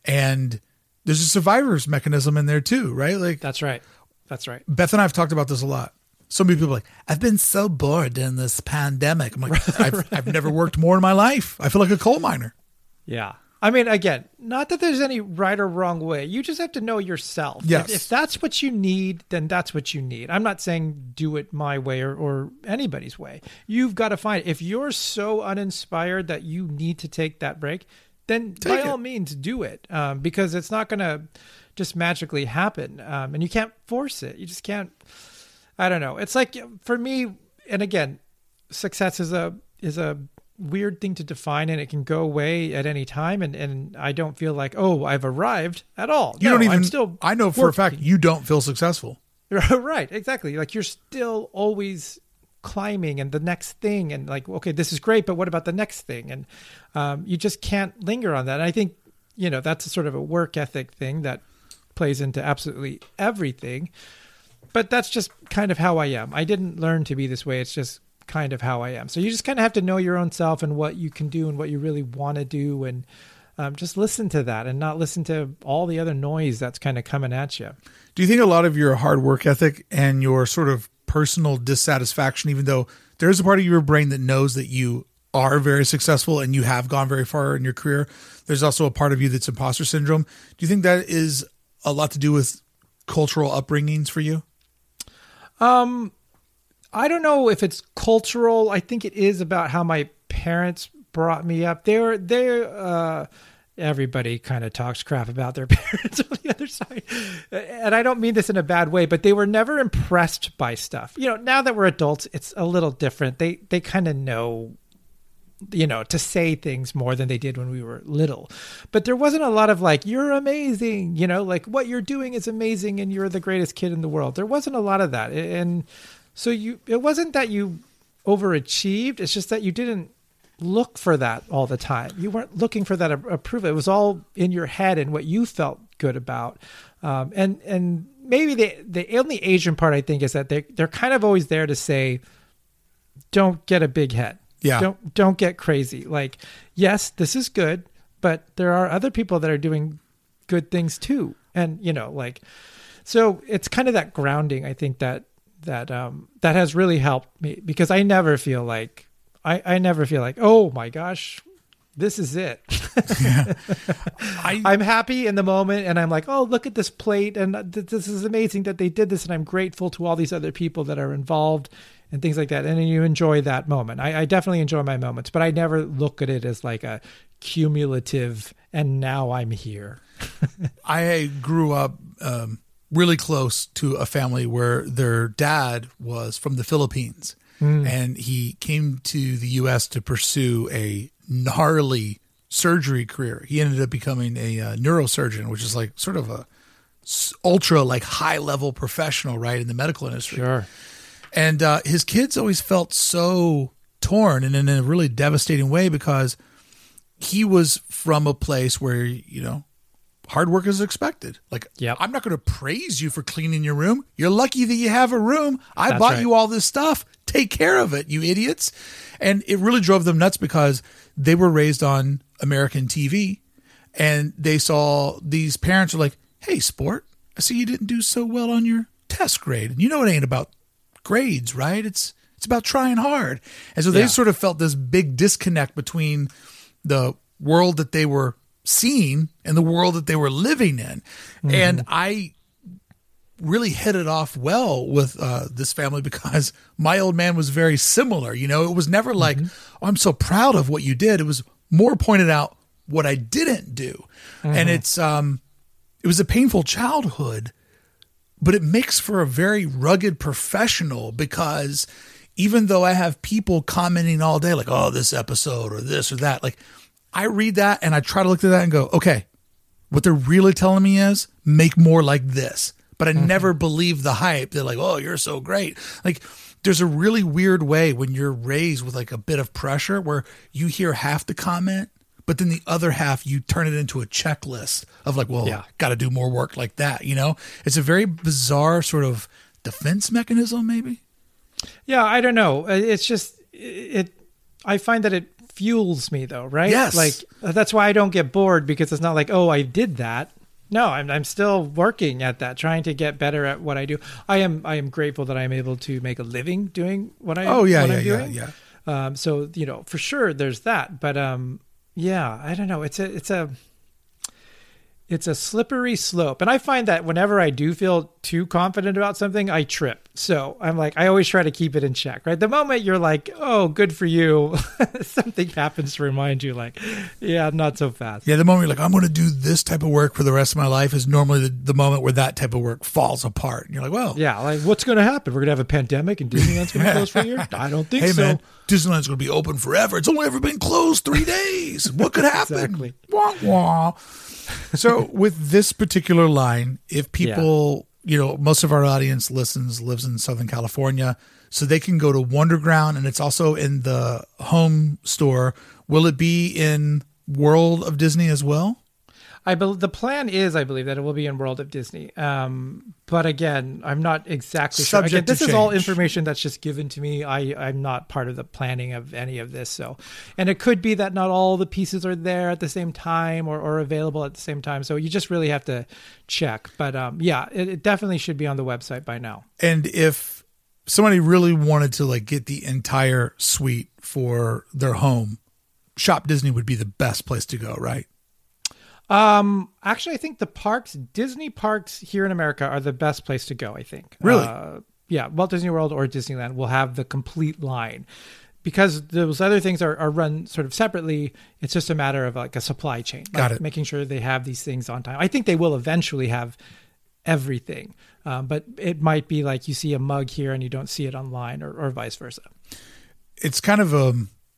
and there's a survivor's mechanism in there too, right? Like That's right. That's right. Beth and I have talked about this a lot. So many people are like, I've been so bored in this pandemic. I'm like, (laughs) I've, I've never worked more in my life. I feel like a coal miner. Yeah. I mean, again, not that there's any right or wrong way. You just have to know yourself. If- Yes. If, that's what you need, then that's what you need. I'm not saying do it my way or, or anybody's way. You've got to find it. If you're so uninspired that you need to take that break, then by it. all means do it um, because it's not going to just magically happen. Um, and you can't force it. You just can't. I don't know. It's like for me, and again, success is a is a weird thing to define and it can go away at any time and, and I don't feel like, oh, I've arrived at all. You No, don't even, I'm still I know for a fact you don't feel successful. (laughs) right, exactly. Like you're still always climbing and the next thing and like, okay, this is great, but what about the next thing? And um, you just can't linger on that. And I think, you know, that's a sort of a work ethic thing that plays into absolutely everything. But that's just kind of how I am. I didn't learn to be this way. It's just kind of how I am. So you just kind of have to know your own self and what you can do and what you really want to do and um, just listen to that and not listen to all the other noise that's kind of coming at you. Do you think a lot of your hard work ethic and your sort of personal dissatisfaction, even though there's a part of your brain that knows that you are very successful and you have gone very far in your career, there's also a part of you that's imposter syndrome. Do you think that is a lot to do with cultural upbringings for you? Um, I don't know if it's cultural. I think it is about how my parents brought me up. They're they're uh everybody kind of talks crap about their (laughs) parents on the other side. And I don't mean this in a bad way, but they were never impressed by stuff. You know, now that we're adults, it's a little different. They they kind of know you know, to say things more than they did when we were little. But there wasn't a lot of like, you're amazing, you know, like what you're doing is amazing and you're the greatest kid in the world. There wasn't a lot of that. And so you, it wasn't that you overachieved, it's just that you didn't look for that all the time. You weren't looking for that approval. It was all in your head and what you felt good about. Um, and, and maybe the, the only Asian part I think is that they, they're kind of always there to say, don't get a big head. Yeah. Don't don't get crazy. Like, yes, this is good, but there are other people that are doing good things too. And, you know, like so it's kind of that grounding I think that that um that has really helped me because I never feel like I I never feel like, "Oh my gosh, this is it." (laughs) I, (laughs) I'm happy in the moment and I'm like, oh, look at this plate. And th- this is amazing that they did this. And I'm grateful to all these other people that are involved and things like that. And then you enjoy that moment. I, I definitely enjoy my moments, but I never look at it as like a cumulative and now I'm here. (laughs) I grew up um, really close to a family where their dad was from the Philippines, and he came to the U.S. to pursue a gnarly surgery career. He ended up becoming a uh, neurosurgeon, which is like sort of a s- ultra like high level professional, right, in the medical industry. And uh, his kids always felt so torn and in a really devastating way because he was from a place where, you know, hard work is expected. Like, Yep. I'm not going to praise you for cleaning your room. You're lucky that you have a room. I That's bought right. you all this stuff. Take care of it, you idiots. And it really drove them nuts because they were raised on American TV and they saw these parents are like, hey, sport, I see you didn't do so well on your test grade. And you know it ain't about grades, right? It's it's about trying hard. And so they Yeah. sort of felt this big disconnect between the world that they were seeing and the world that they were living in. And I really hit it off well with uh, this family (laughs) because my old man was very similar. You know, it was never like, oh, I'm so proud of what you did. It was more pointed out what I didn't do. And it's, um, it was a painful childhood, but it makes for a very rugged professional because even though I have people commenting all day, like, oh, this episode or this or that, like, I read that and I try to look at that and go, okay, what they're really telling me is make more like this. But I mm-hmm. never believe the hype. They're like, oh, you're so great. Like, there's a really weird way when you're raised with like a bit of pressure where you hear half the comment, but then the other half you turn it into a checklist of like, well, Yeah. got to do more work like that. You know, it's a very bizarre sort of defense mechanism, maybe. Yeah, I don't know. It's just it. I find that it fuels me though, right? Yes. Like that's why I don't get bored because it's not like oh I did that. No, I'm I'm still working at that, trying to get better at what I do. I am I am grateful that I'm able to make a living doing what I Oh yeah, yeah, yeah, yeah. Um, so you know, for sure, there's that. But um, yeah, I don't know. It's a it's a it's a slippery slope, and I find that whenever I do feel too confident about something, I trip. So I'm like, I always try to keep it in check. Right, the moment you're like, "Oh, good for you," (laughs) something happens to remind you, like, "Yeah, not so fast." Yeah, the moment you're like, I'm going to do this type of work for the rest of my life is normally the, the moment where that type of work falls apart. And you're like, well, Yeah, like what's going to happen? We're going to have a pandemic and Disneyland's going (laughs) to close for a year? I don't think hey so. man, Disneyland's going to be open forever. It's only ever been closed three days. What could happen? (laughs) Exactly. Wah, wah. (laughs) So with this particular line, if people, you know, most of our audience listens lives in Southern California, so they can go to Wonderground, and it's also in the home store. Will it be in World of Disney as well? I believe the plan is, I believe, that it will be in World of Disney. Um, but again, I'm not exactly sure. Again, Subject this is all information that's just given to me. I I'm not part of the planning of any of this. So, and it could be that not all the pieces are there at the same time or, or available at the same time. So you just really have to check. But um, yeah, it, it definitely should be on the website by now. And if somebody really wanted to like get the entire suite for their home, Shop Disney would be the best place to go, right? Um, actually, I think the parks, Disney parks here in America, are the best place to go. I think. Really? Uh, yeah, Walt Disney World or Disneyland will have the complete line. Because those other things are, are run sort of separately, it's just a matter of like a supply chain. Got it. Making sure they have these things on time. I think they will eventually have everything, um, but it might be like you see a mug here and you don't see it online, or, or vice versa. It's kind of a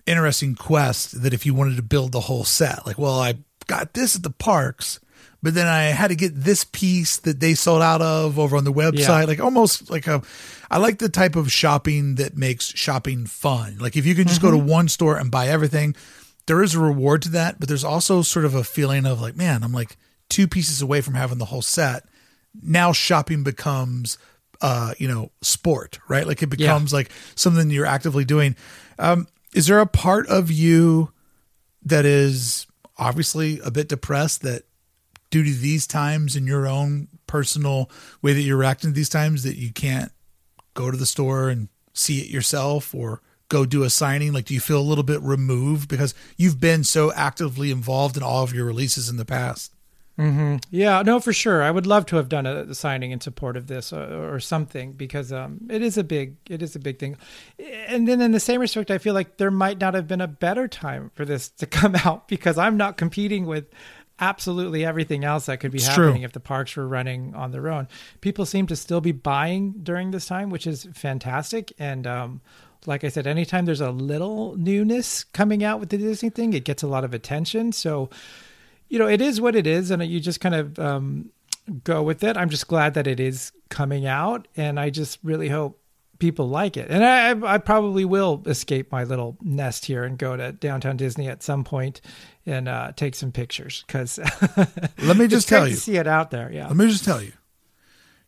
interesting quest that if you wanted to build the whole set, like, well, I got this at the parks, but then I had to get this piece that they sold out of over on the website, Yeah. like almost like a. I like the type of shopping that makes shopping fun. Like if you can just go to one store and buy everything, there is a reward to that, but there's also sort of a feeling of like, man, I'm like two pieces away from having the whole set. Now shopping becomes, uh, you know, sport, right? Like it becomes like something you're actively doing. Um, is there a part of you that is obviously a bit depressed that due to these times in your own personal way that you're reacting to these times that you can't go to the store and see it yourself or go do a signing? Like do you feel a little bit removed because you've been so actively involved in all of your releases in the past Yeah, no, for sure. I would love to have done a, a signing in support of this or, or something because um, it is a big, it is a big thing. And then in the same respect, I feel like there might not have been a better time for this to (laughs) come out because I'm not competing with absolutely everything else that could be It's happening true. if the parks were running on their own. People seem to still be buying during this time, which is fantastic. And um, like I said, anytime there's a little newness coming out with the Disney thing, it gets a lot of attention. So you know, it is what it is, and you just kind of um, go with it. I'm just glad that it is coming out, and I just really hope people like it. And I, I probably will escape my little nest here and go to downtown Disney at some point and uh, take some pictures because (laughs) let me just tell you see it out there. Yeah, let me just tell you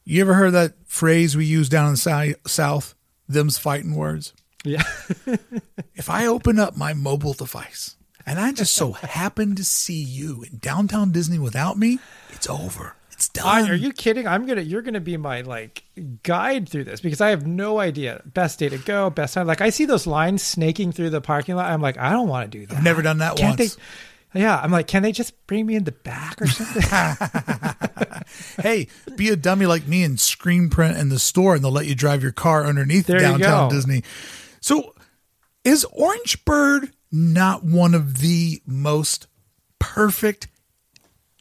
you ever heard that phrase we use down in the south them's fighting words yeah. (laughs) if I open up my mobile device and I just so (laughs) happen to see you in downtown Disney without me, it's over. It's done. I, are you kidding? I'm gonna. You're gonna be my like guide through this because I have no idea best day to go, best time. Like I see those lines snaking through the parking lot. I'm like, I don't want to do that. I've never done that Can't once. they? Yeah, I'm like, can they just bring me in the back or something? (laughs) hey, be a dummy like me and screen print in the store, and they'll let you drive your car underneath There downtown. Disney. So, is Orange Bird not one of the most perfect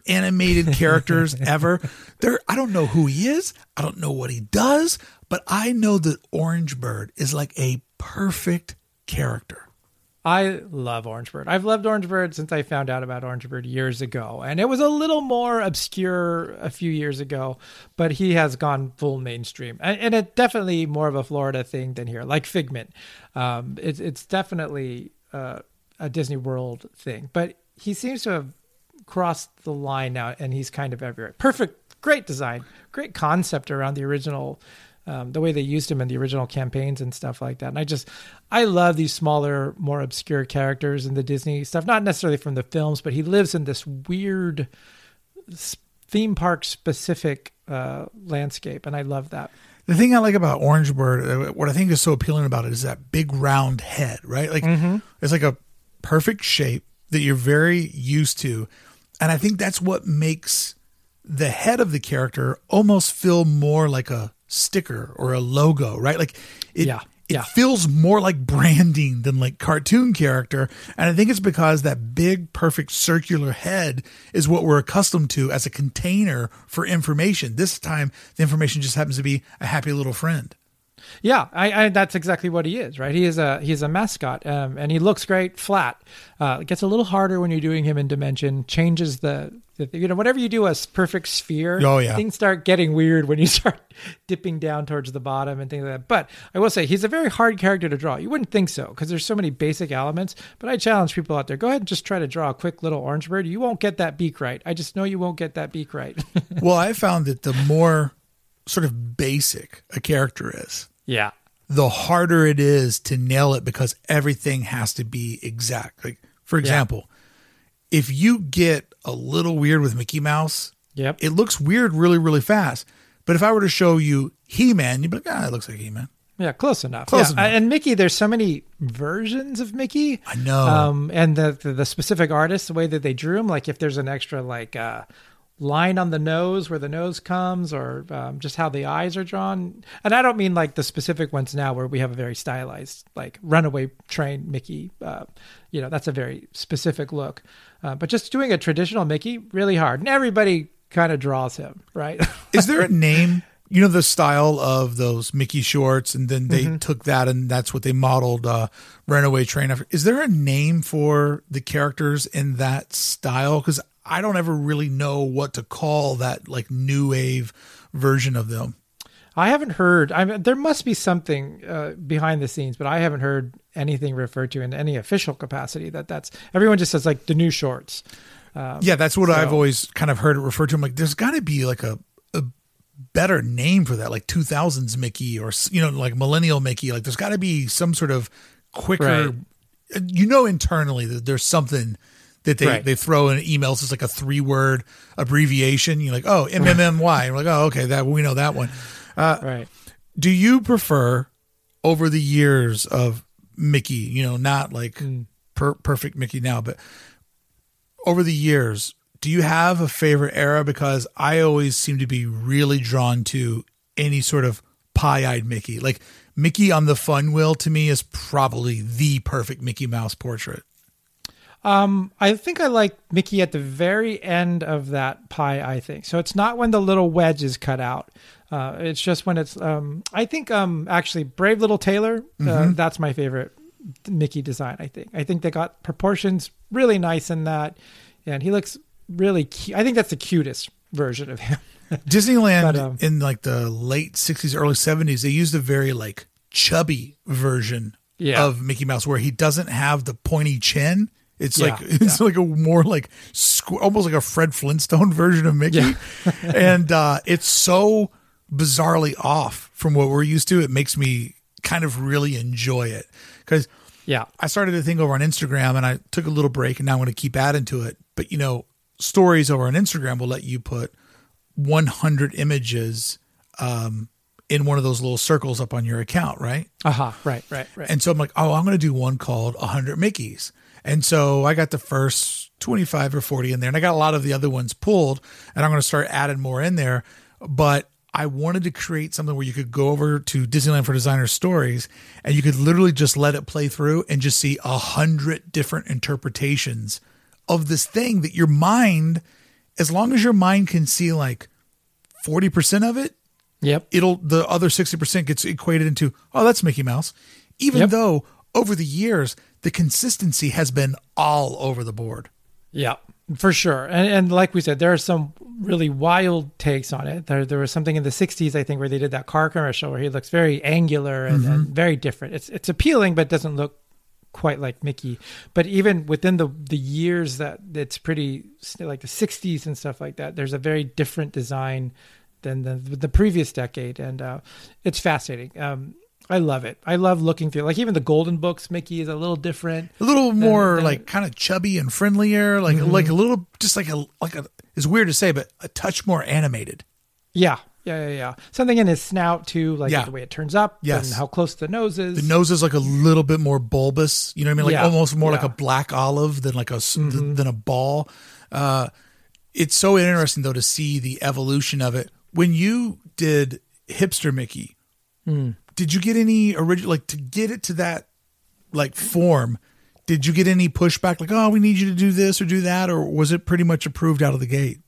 animated (laughs) characters ever? There, I don't know who he is. I don't know what he does, but I know that Orange Bird is like a perfect character. I love Orange Bird. I've loved Orange Bird since I found out about Orange Bird years ago. And it was a little more obscure a few years ago, but he has gone full mainstream. And, and it's definitely more of a Florida thing than here, like Figment. Um, it's, it's definitely uh, a Disney World thing. But he seems to have crossed the line now and he's kind of everywhere. Perfect, great design, great concept around the original um, the way they used him in the original campaigns and stuff like that. And I just, I love these smaller, more obscure characters in the Disney stuff. Not necessarily from the films, but he lives in this weird theme park specific uh, landscape, and I love that. The thing I like about Orange Bird, uh, what I think is so appealing about it is that big round head, right? Like it's like a perfect shape that you're very used to. And I think that's what makes the head of the character almost feel more like a sticker or a logo, right? Like it, Yeah, it yeah. feels more like branding than like cartoon character. And I think it's because that big, perfect circular head is what we're accustomed to as a container for information. This time, the information just happens to be a happy little friend. Yeah, I, I that's exactly what he is, right? He is a he's a mascot, um, and he looks great flat. Uh, it gets a little harder when you're doing him in dimension. Changes the, the you know whatever you do a perfect sphere, Oh, yeah. things start getting weird when you (laughs) start dipping down towards the bottom and things like that. But I will say he's a very hard character to draw. You wouldn't think so because there's so many basic elements. But I challenge people out there: go ahead and just try to draw a quick little orange bird. You won't get that beak right. I just know you won't get that beak right. (laughs) well, I found that the more sort of basic a character is, yeah, the harder it is to nail it because everything has to be exact. Like, for example, if you get a little weird with Mickey Mouse, yep, it looks weird really, really fast. But if I were to show you He Man, you'd be like, ah, it looks like He Man. Yeah, close enough. Close yeah. enough. And Mickey, there's so many versions of Mickey. I know. Um, and the, the the specific artist, the way that they drew him, like if there's an extra like uh, line on the nose where the nose comes, or um, just how the eyes are drawn. And I don't mean like the specific ones now where we have a very stylized like runaway train Mickey. Uh, you know, that's a very specific look. Uh, but just doing a traditional Mickey, really hard, and everybody kind of draws him, right? (laughs) Is there a name? You know the style of those Mickey shorts, and then Mm-hmm. they took that and that's what they modeled uh, Runaway Train after. Is there a name for the characters in that style? Because I don't ever really know what to call that like new wave version of them. I haven't heard. I mean, there must be something uh, behind the scenes, but I haven't heard anything referred to in any official capacity. That that's everyone just says like the new shorts. yeah, that's what so- I've always kind of heard it referred to. I'm like, there's got to be like a, a better name for that, like 2000s Mickey or you know, like millennial Mickey. Like, there's got to be some sort of quicker. Right. You know, internally that there's something that they Right. they throw in emails. It's like a three word abbreviation. You're like, oh, MMMY. You're (laughs) like, oh, okay, that we know that one. Uh, right. Do you prefer over the years of Mickey? You know, not like hmm. per- perfect Mickey now, but over the years, do you have a favorite era? Because I always seem to be really drawn to any sort of pie-eyed Mickey. Like Mickey on the Fun Wheel to me is probably the perfect Mickey Mouse portrait. Um, I think I like Mickey at the very end of that pie. I think so. It's not when the little wedge is cut out. Uh, it's just when it's. Um, I think um actually Brave Little Tailor. Uh, that's my favorite Mickey design. I think. I think they got proportions really nice in that, and he looks really cute. I think that's the cutest version of him. (laughs) Disneyland But, um, in like the late 60s, early 70s, they used a very like chubby version Yeah. of Mickey Mouse where he doesn't have the pointy chin. It's like (laughs) Yeah, it's like a more like squ- almost like a Fred Flintstone (laughs) version of Mickey, Yeah. (laughs) and uh, it's so bizarrely off from what we're used to. It makes me kind of really enjoy it because yeah. I started a thing over on Instagram and I took a little break and now I'm going to keep adding to it. But you know, stories over on Instagram will let you put 100 images um, in one of those little circles up on your account, right? Aha. Right. Right. Right. And so I'm like, oh, I'm going to do one called 100 Mickeys. And so I got the first 25 or 40 in there, and I got a lot of the other ones pulled, and I'm going to start adding more in there. But I wanted to create something where you could go over to Disneyland for Designer stories, and you could literally just let it play through and just see a hundred different interpretations of this thing that your mind, as long as your mind can see like 40% of it, yep. it'll the other 60% gets equated into oh that's mickey mouse even Yep. though over the years the consistency has been all over the board Yeah, for sure. And, and like we said, there are some really wild takes on it. There, there was something in the '60s, I think, where they did that car commercial where he looks very angular and, and very different. It's it's appealing, but doesn't look quite like Mickey. But even within the the years that it's pretty like the '60s and stuff like that, there's a very different design than the the previous decade, and uh, it's fascinating. Um, I love it. I love looking through. Like even the Golden Books, Mickey is a little different. A little more than- like kind of chubby and friendlier, like Mm-hmm. like a little just like a like a it's weird to say, but a touch more animated. Yeah, yeah, yeah, yeah. Something in his snout too, like Yeah. the way it turns up, Yes. and how close the nose is. The nose is like a little bit more bulbous. You know what I mean? Like Yeah. almost more like Yeah. Mm-hmm. a black olive than like a s- than a ball. Uh, it's so interesting though to see the evolution of it. When you did hipster Mickey, Hmm. Did you get any original like to get it to that like form? Did you get any pushback like, oh, we need you to do this or do that, or was it pretty much approved out of the gate?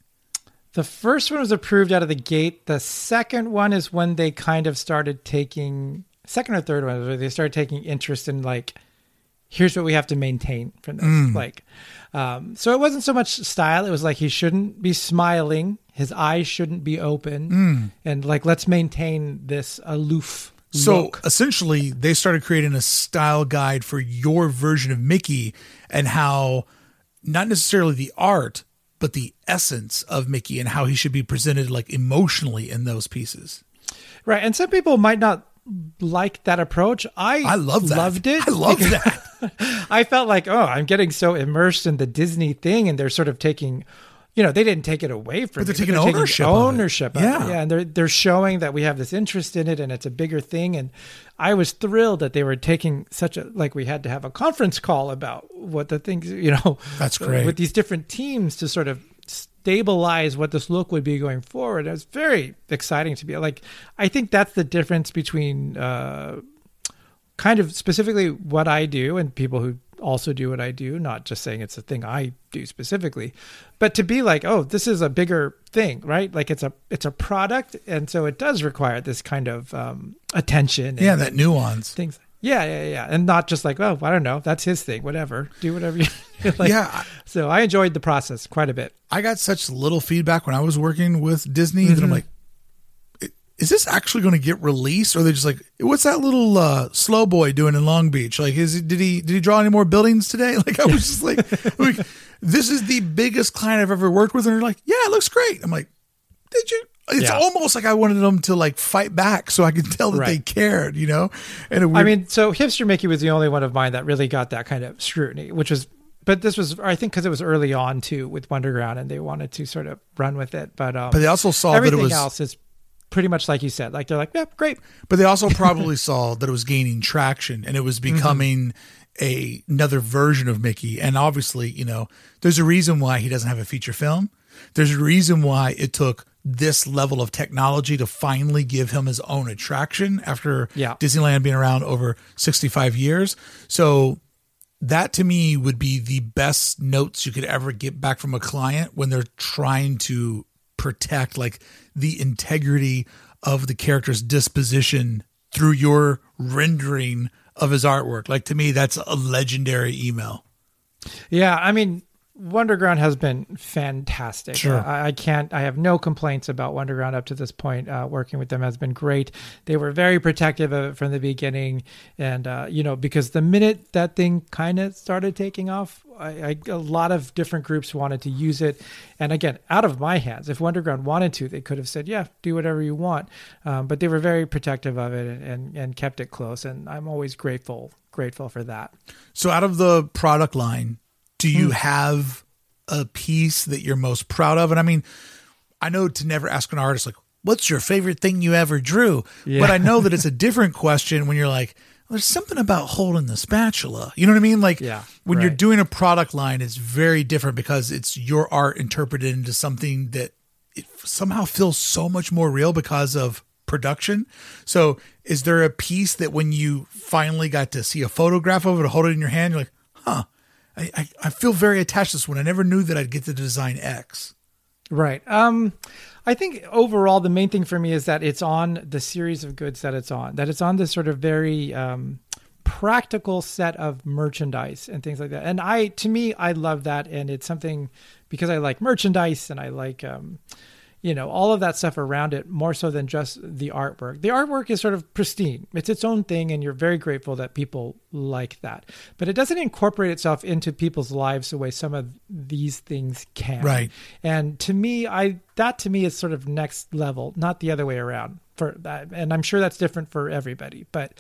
The first one was approved out of the gate. The second one is when they kind of started taking second or third one, where they started taking interest in like, here's what we have to maintain from this. Like, um, so it wasn't so much style. It was like he shouldn't be smiling, his eyes shouldn't be open, and like let's maintain this aloof. So look. essentially, they started creating a style guide for your version of Mickey and how not necessarily the art, but the essence of Mickey and how he should be presented like emotionally in those pieces. Right. And some people might not like that approach. I I love that. loved it. I love that. (laughs) I felt like, oh, I'm getting so immersed in the Disney thing, and they're sort of taking, you know, they didn't take it away from But they're me, taking ownership of it. ownership. of it. Yeah. yeah, and they're they're showing that we have this interest in it, and it's a bigger thing. And I was thrilled that they were taking such a like we had to have a conference call about what the things, you know, That's great. with these different teams to sort of stabilize what this look would be going forward. It was very exciting to be like. I think that's the difference between. Uh, kind of specifically what I do and people who also do what I do, not just saying it's a thing I do specifically, but to be like, oh, this is a bigger thing, right? Like it's a it's a product, and so it does require this kind of um, attention. And yeah, that nuance. things. Yeah, yeah, yeah, and not just like, oh, I don't know, that's his thing, whatever, do whatever you. (laughs) like, Yeah, So I enjoyed the process quite a bit. I got such little feedback when I was working with Disney that I'm Mm-hmm. like, "I- is this actually going to get released? Or are they just like, what's that little uh, slow boy doing in Long Beach? Like, is he, did he did he draw any more buildings today? (laughs) Like, I was just like, (laughs) like, this is the biggest client I've ever worked with, and they're like, yeah, it looks great. I'm like, did you? It's Yeah. almost like I wanted them to like fight back so I could tell that they cared, you know. And I mean, so hipster Mickey was the only one of mine that really got that kind of scrutiny, which was, but this was, I think, because it was early on too with Wonderground, and they wanted to sort of run with it. But um, but they also saw that everything it was else is pretty much like you said. Like they're like, yeah, great. But they also probably saw that it was gaining traction and it was mm-hmm. becoming a another version of Mickey. And obviously, you know, there's a reason why he doesn't have a feature film. There's a reason why it took this level of technology to finally give him his own attraction after Yeah. Disneyland being around over 65 years. So that to me would be the best notes you could ever get back from a client when they're trying to protect like the integrity of the character's disposition through your rendering of his artwork. Like to me, that's a legendary email. Yeah, I mean, Wonderground has been fantastic. Sure. I, I can't. I have no complaints about Wonderground up to this point. Uh, working with them has been great. They were very protective of it from the beginning, and uh, you know, because the minute that thing kind of started taking off, I, I, a lot of different groups wanted to use it. And again, out of my hands, if Wonderground wanted to, they could have said, "Yeah, do whatever you want." Um, but they were very protective of it and, and and kept it close. And I'm always grateful grateful for that. So out of the product line, do you hmm. have a piece that you're most proud of? And I mean, I know to never ask an artist like, what's your favorite thing you ever drew? Yeah. But I know that it's a (laughs) different question when you're like, there's something about holding the spatula. You know what I mean? Like Yeah, when you're doing a product line, it's very different because it's your art interpreted into something that it somehow feels so much more real because of production. So is there a piece that when you finally got to see a photograph of it or hold it in your hand, you're like, huh, I, I, feel very attached to this one. I never knew that I'd get to design X. Right. Um, I think overall the main thing for me is that it's on the series of goods that it's on. That it's on this sort of very um, practical set of merchandise and things like that. And I, to me, I love that, and it's something because I like merchandise and I like, um, you know, all of that stuff around it more so than just the artwork. The artwork is sort of pristine. It's its own thing and you're very grateful that people like that. But it doesn't incorporate itself into people's lives the way some of these things can. Right. And to me, I that to me is sort of next level, not the other way around. For that and I'm sure that's different for everybody, but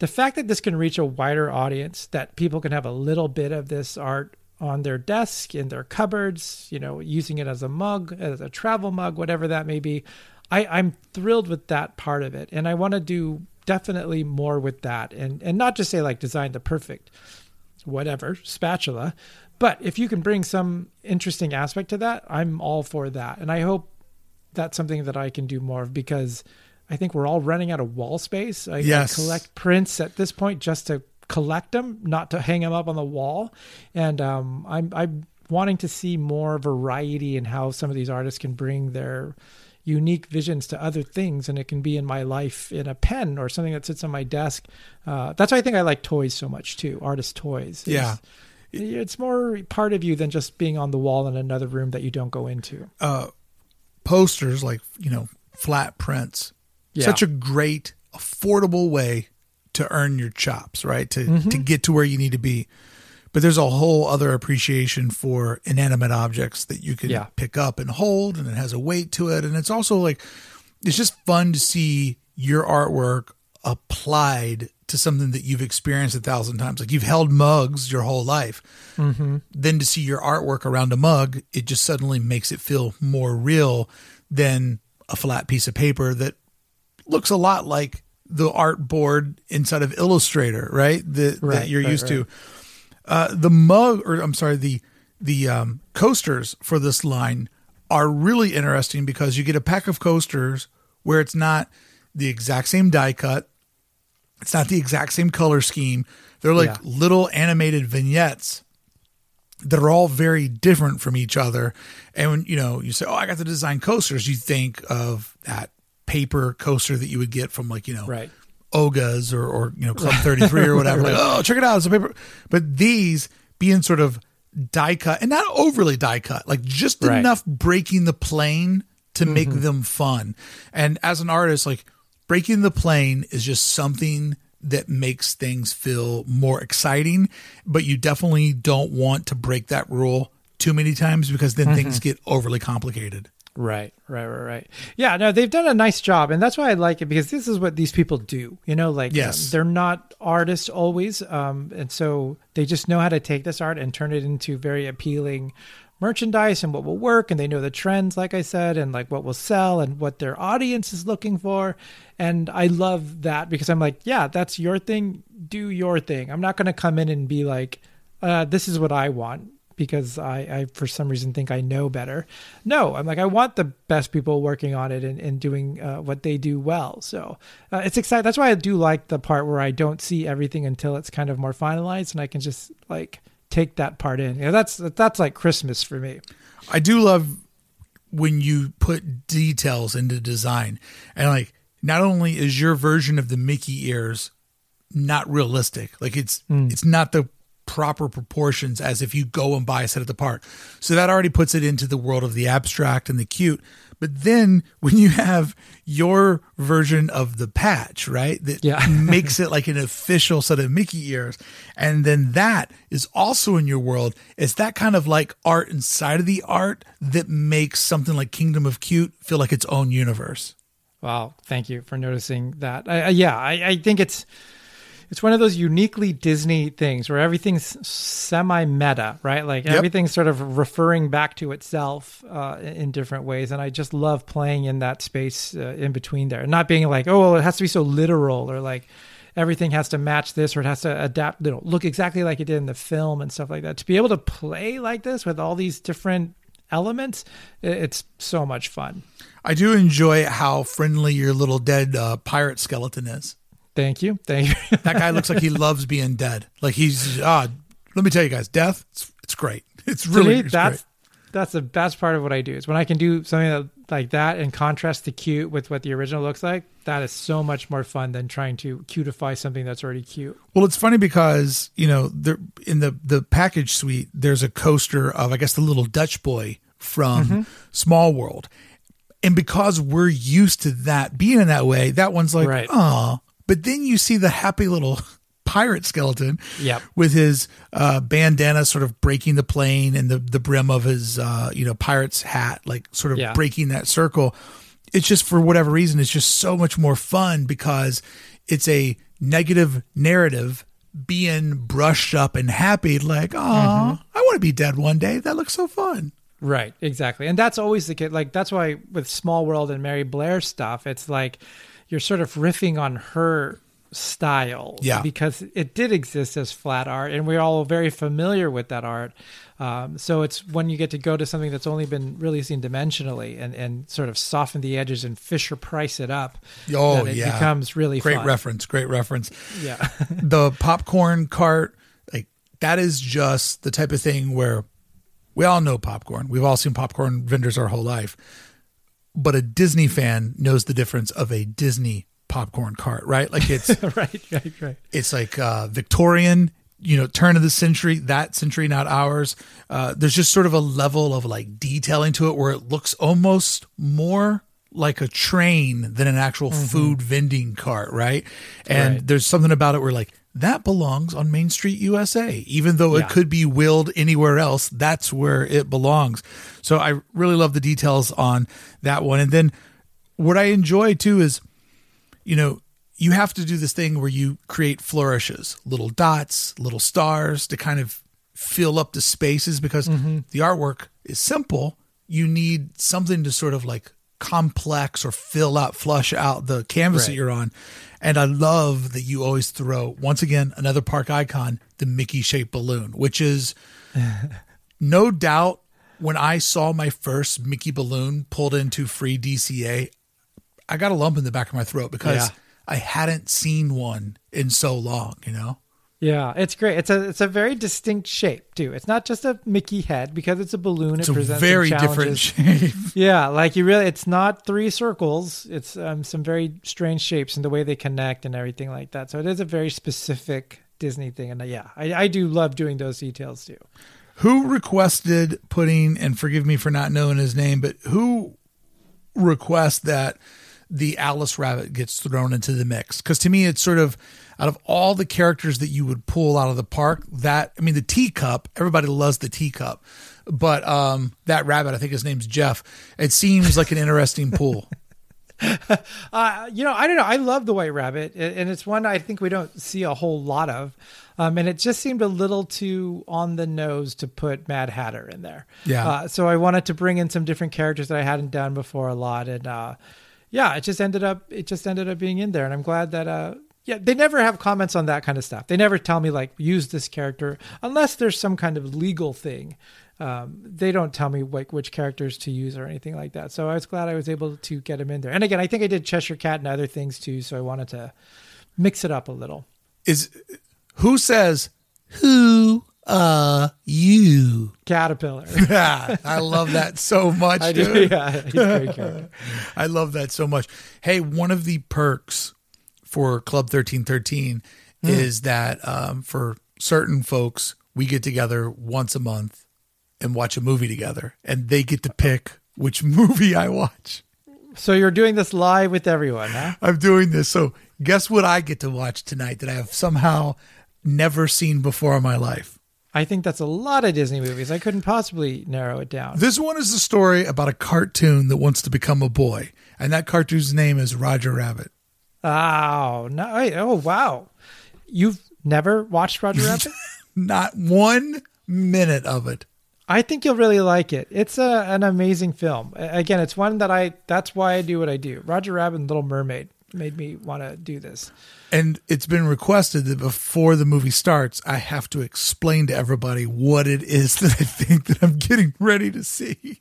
the fact that this can reach a wider audience, that people can have a little bit of this art on their desk, in their cupboards, you know, using it as a mug, as a travel mug, whatever that may be. I, I'm thrilled with that part of it. And I want to do definitely more with that. And and not just say like design the perfect whatever spatula. But if you can bring some interesting aspect to that, I'm all for that. And I hope that's something that I can do more of because I think we're all running out of wall space. I, Yes. I collect prints at this point just to collect them, not to hang them up on the wall. And um, I'm I'm wanting to see more variety in how some of these artists can bring their unique visions to other things, and it can be in my life in a pen or something that sits on my desk. Uh, that's why I think I like toys so much too, artist toys. Yeah. It's more part of you than just being on the wall in another room that you don't go into. posters like you know flat prints Yeah. such a great affordable way to earn your chops right? To Mm-hmm. to get to where you need to be. But there's a whole other appreciation for inanimate objects that you can Yeah. pick up and hold and it has a weight to it. And it's also like it's just fun to see your artwork applied to something that you've experienced a thousand times. Like you've held mugs your whole life. Then to see your artwork around a mug, it just suddenly makes it feel more real than a flat piece of paper that looks a lot like the art board inside of Illustrator, right? That, that you're right, used to. Uh, the mug, or I'm sorry, the the um, coasters for this line are really interesting because you get a pack of coasters where it's not the exact same die cut, it's not the exact same color scheme. They're like Yeah. little animated vignettes that are all very different from each other. And when you know you say, "Oh, I got the design coasters," you think of that paper coaster that you would get from like you know Right. Oga's or or you know Club (laughs) Thirty Three or whatever. Like, oh, check it out, it's a paper. But these being sort of die cut and not overly die cut, like just Right. enough breaking the plane to make mm-hmm. them fun. And as an artist, like breaking the plane is just something that makes things feel more exciting, but you definitely don't want to break that rule too many times because then things mm-hmm. get overly complicated. Right, right, right, right. Yeah, no, they've done a nice job, and that's why I like it because this is what these people do. You know, like Yes. um, they're not artists always, um, and so they just know how to take this art and turn it into very appealing merchandise and what will work, and they know the trends, like I said, and like what will sell and what their audience is looking for. And I love that because I'm like, yeah, that's your thing. Do your thing. I'm not going to come in and be like, uh, this is what I want because I, I for some reason think I know better. No, I'm like I want the best people working on it and, and doing uh, what they do well. So uh, it's exciting. That's why I do like the part where I don't see everything until it's kind of more finalized and I can just like take that part in. You know, that's that's like Christmas for me. I do love when you put details into design and like not only is your version of the Mickey ears not realistic, like it's it's not the proper proportions as if you go and buy a set at the park. So that already puts it into the world of the abstract and the cute. But then (laughs) when you have your version of the patch, right? That Yeah. (laughs) makes it like an official set of Mickey ears. And then that is also in your world. It's that kind of like art inside of the art that makes something like Kingdom of Cute feel like its own universe. Wow, thank you for noticing that. I, I, yeah, I, I think it's it's one of those uniquely Disney things where everything's semi meta, right? Like Yep. everything's sort of referring back to itself uh, in different ways, and I just love playing in that space uh, in between there, and not being like, oh, well, it has to be so literal or like everything has to match this or it has to adapt, you know, look exactly like it did in the film and stuff like that. To be able to play like this with all these different elements, it's so much fun. I do enjoy how friendly your little dead uh, pirate skeleton is. Thank you, thank you. (laughs) That guy looks like he loves being dead. Like he's ah. Let me tell you guys, death. It's, it's great. (laughs) It's to really me, it's that's great. that's the best part of what I do is when I can do something that, like that and contrast the cute with what the original looks like. That is so much more fun than trying to cutify something that's already cute. Well, it's funny because you know there in the the package suite there's a coaster of I guess the little Dutch boy from Small World, And because we're used to that being in that way, that one's like, Right. oh. But then you see the happy little (laughs) pirate skeleton Yep. with his uh, bandana sort of breaking the plane and the, the brim of his, uh, you know, pirate's hat, like sort of Yeah. breaking that circle. It's just for whatever reason, it's just so much more fun because it's a negative narrative being brushed up and happy, like, oh, Mm-hmm. I want to be dead one day. That looks so fun. Right, exactly. And that's always the case. Like, that's why with Small World and Mary Blair stuff, it's like you're sort of riffing on her style. Yeah. Because it did exist as flat art, and we're all very familiar with that art. Um, so it's when you get to go to something that's only been really seen dimensionally and, and sort of soften the edges and Fisher price it up. Oh, it yeah. becomes really Great fun. reference. Great reference. Yeah. (laughs) the popcorn cart, like that is just the type of thing where we all know popcorn. We've all seen popcorn vendors our whole life. But a Disney fan knows the difference of a Disney popcorn cart, right? Like it's (laughs) right, right, right. it's like uh, Victorian, you know, turn of the century, that century, not ours. Uh, there's just sort of a level of like detailing to it where it looks almost more like a train than an actual food vending cart, right? And Right. there's something about it where like that belongs on Main Street, USA, even though Yeah. it could be willed anywhere else. That's where it belongs. So I really love the details on that one. And then what I enjoy too is you know, you have to do this thing where you create flourishes, little dots, little stars to kind of fill up the spaces because mm-hmm. the artwork is simple. You need something to sort of like complex or fill out, flush out the canvas that you're on. And I love that you always throw, once again, another park icon, the Mickey shaped balloon, which is (laughs) no doubt when I saw my first Mickey balloon pulled into free DCA, I got a lump in the back of my throat because Yeah. I hadn't seen one in so long, you know? Yeah, it's great. It's a it's a very distinct shape too. It's not just a Mickey head because it's a balloon. It's it a very different shape. (laughs) Yeah, like you really, it's not three circles. It's um, some very strange shapes and the way they connect and everything like that. So it is a very specific Disney thing. And uh, yeah, I, I do love doing those details too. who requested putting, and forgive me for not knowing his name, but who requests that the Alice Rabbit gets thrown into the mix? Because to me, it's sort of out of all the characters that you would pull out of the park, that, I mean, the teacup, everybody loves the teacup. But um, that rabbit, I think his name's Jeff. It seems like an interesting pool. (laughs) Uh, you know, I don't know. I love the White Rabbit, and it's one I think we don't see a whole lot of. Um, and it just seemed a little too on the nose to put Mad Hatter in there. Yeah. Uh, so I wanted to bring in some different characters that I hadn't done before a lot, and uh, yeah, it just ended up it just ended up being in there, and I'm glad that. Uh, yeah, they never have comments on that kind of stuff. They never tell me like use this character unless there's some kind of legal thing. Um, they don't tell me like which characters to use or anything like that. So I was glad I was able to get him in there. And again, I think I did Cheshire Cat and other things too. So I wanted to mix it up a little. Is who says, Who are you? Caterpillar. (laughs) Yeah, I love that so much. I dude. do. Yeah, he's a great character. (laughs) I love that so much. Hey, one of the perks for Club 1313 Hmm. is that um, for certain folks, we get together once a month and watch a movie together, and they get to pick which (laughs) movie I watch. So you're doing this live with everyone, huh? I'm doing this. So, guess what I get to watch tonight that I have somehow never seen before in my life? I think that's a lot of Disney movies. I couldn't possibly narrow it down. This one is a story about a cartoon that wants to become a boy, and that cartoon's name is Roger Rabbit. Oh no! Oh wow! You've never watched Roger (laughs) Rabbit? Not one minute of it. I think you'll really like it. It's a, an amazing film. Again, it's one that I. That's why I do what I do. Roger Rabbit and Little Mermaid made me want to do this. And it's been requested that before the movie starts, I have to explain to everybody what it is (laughs) that I think that I'm getting ready to see.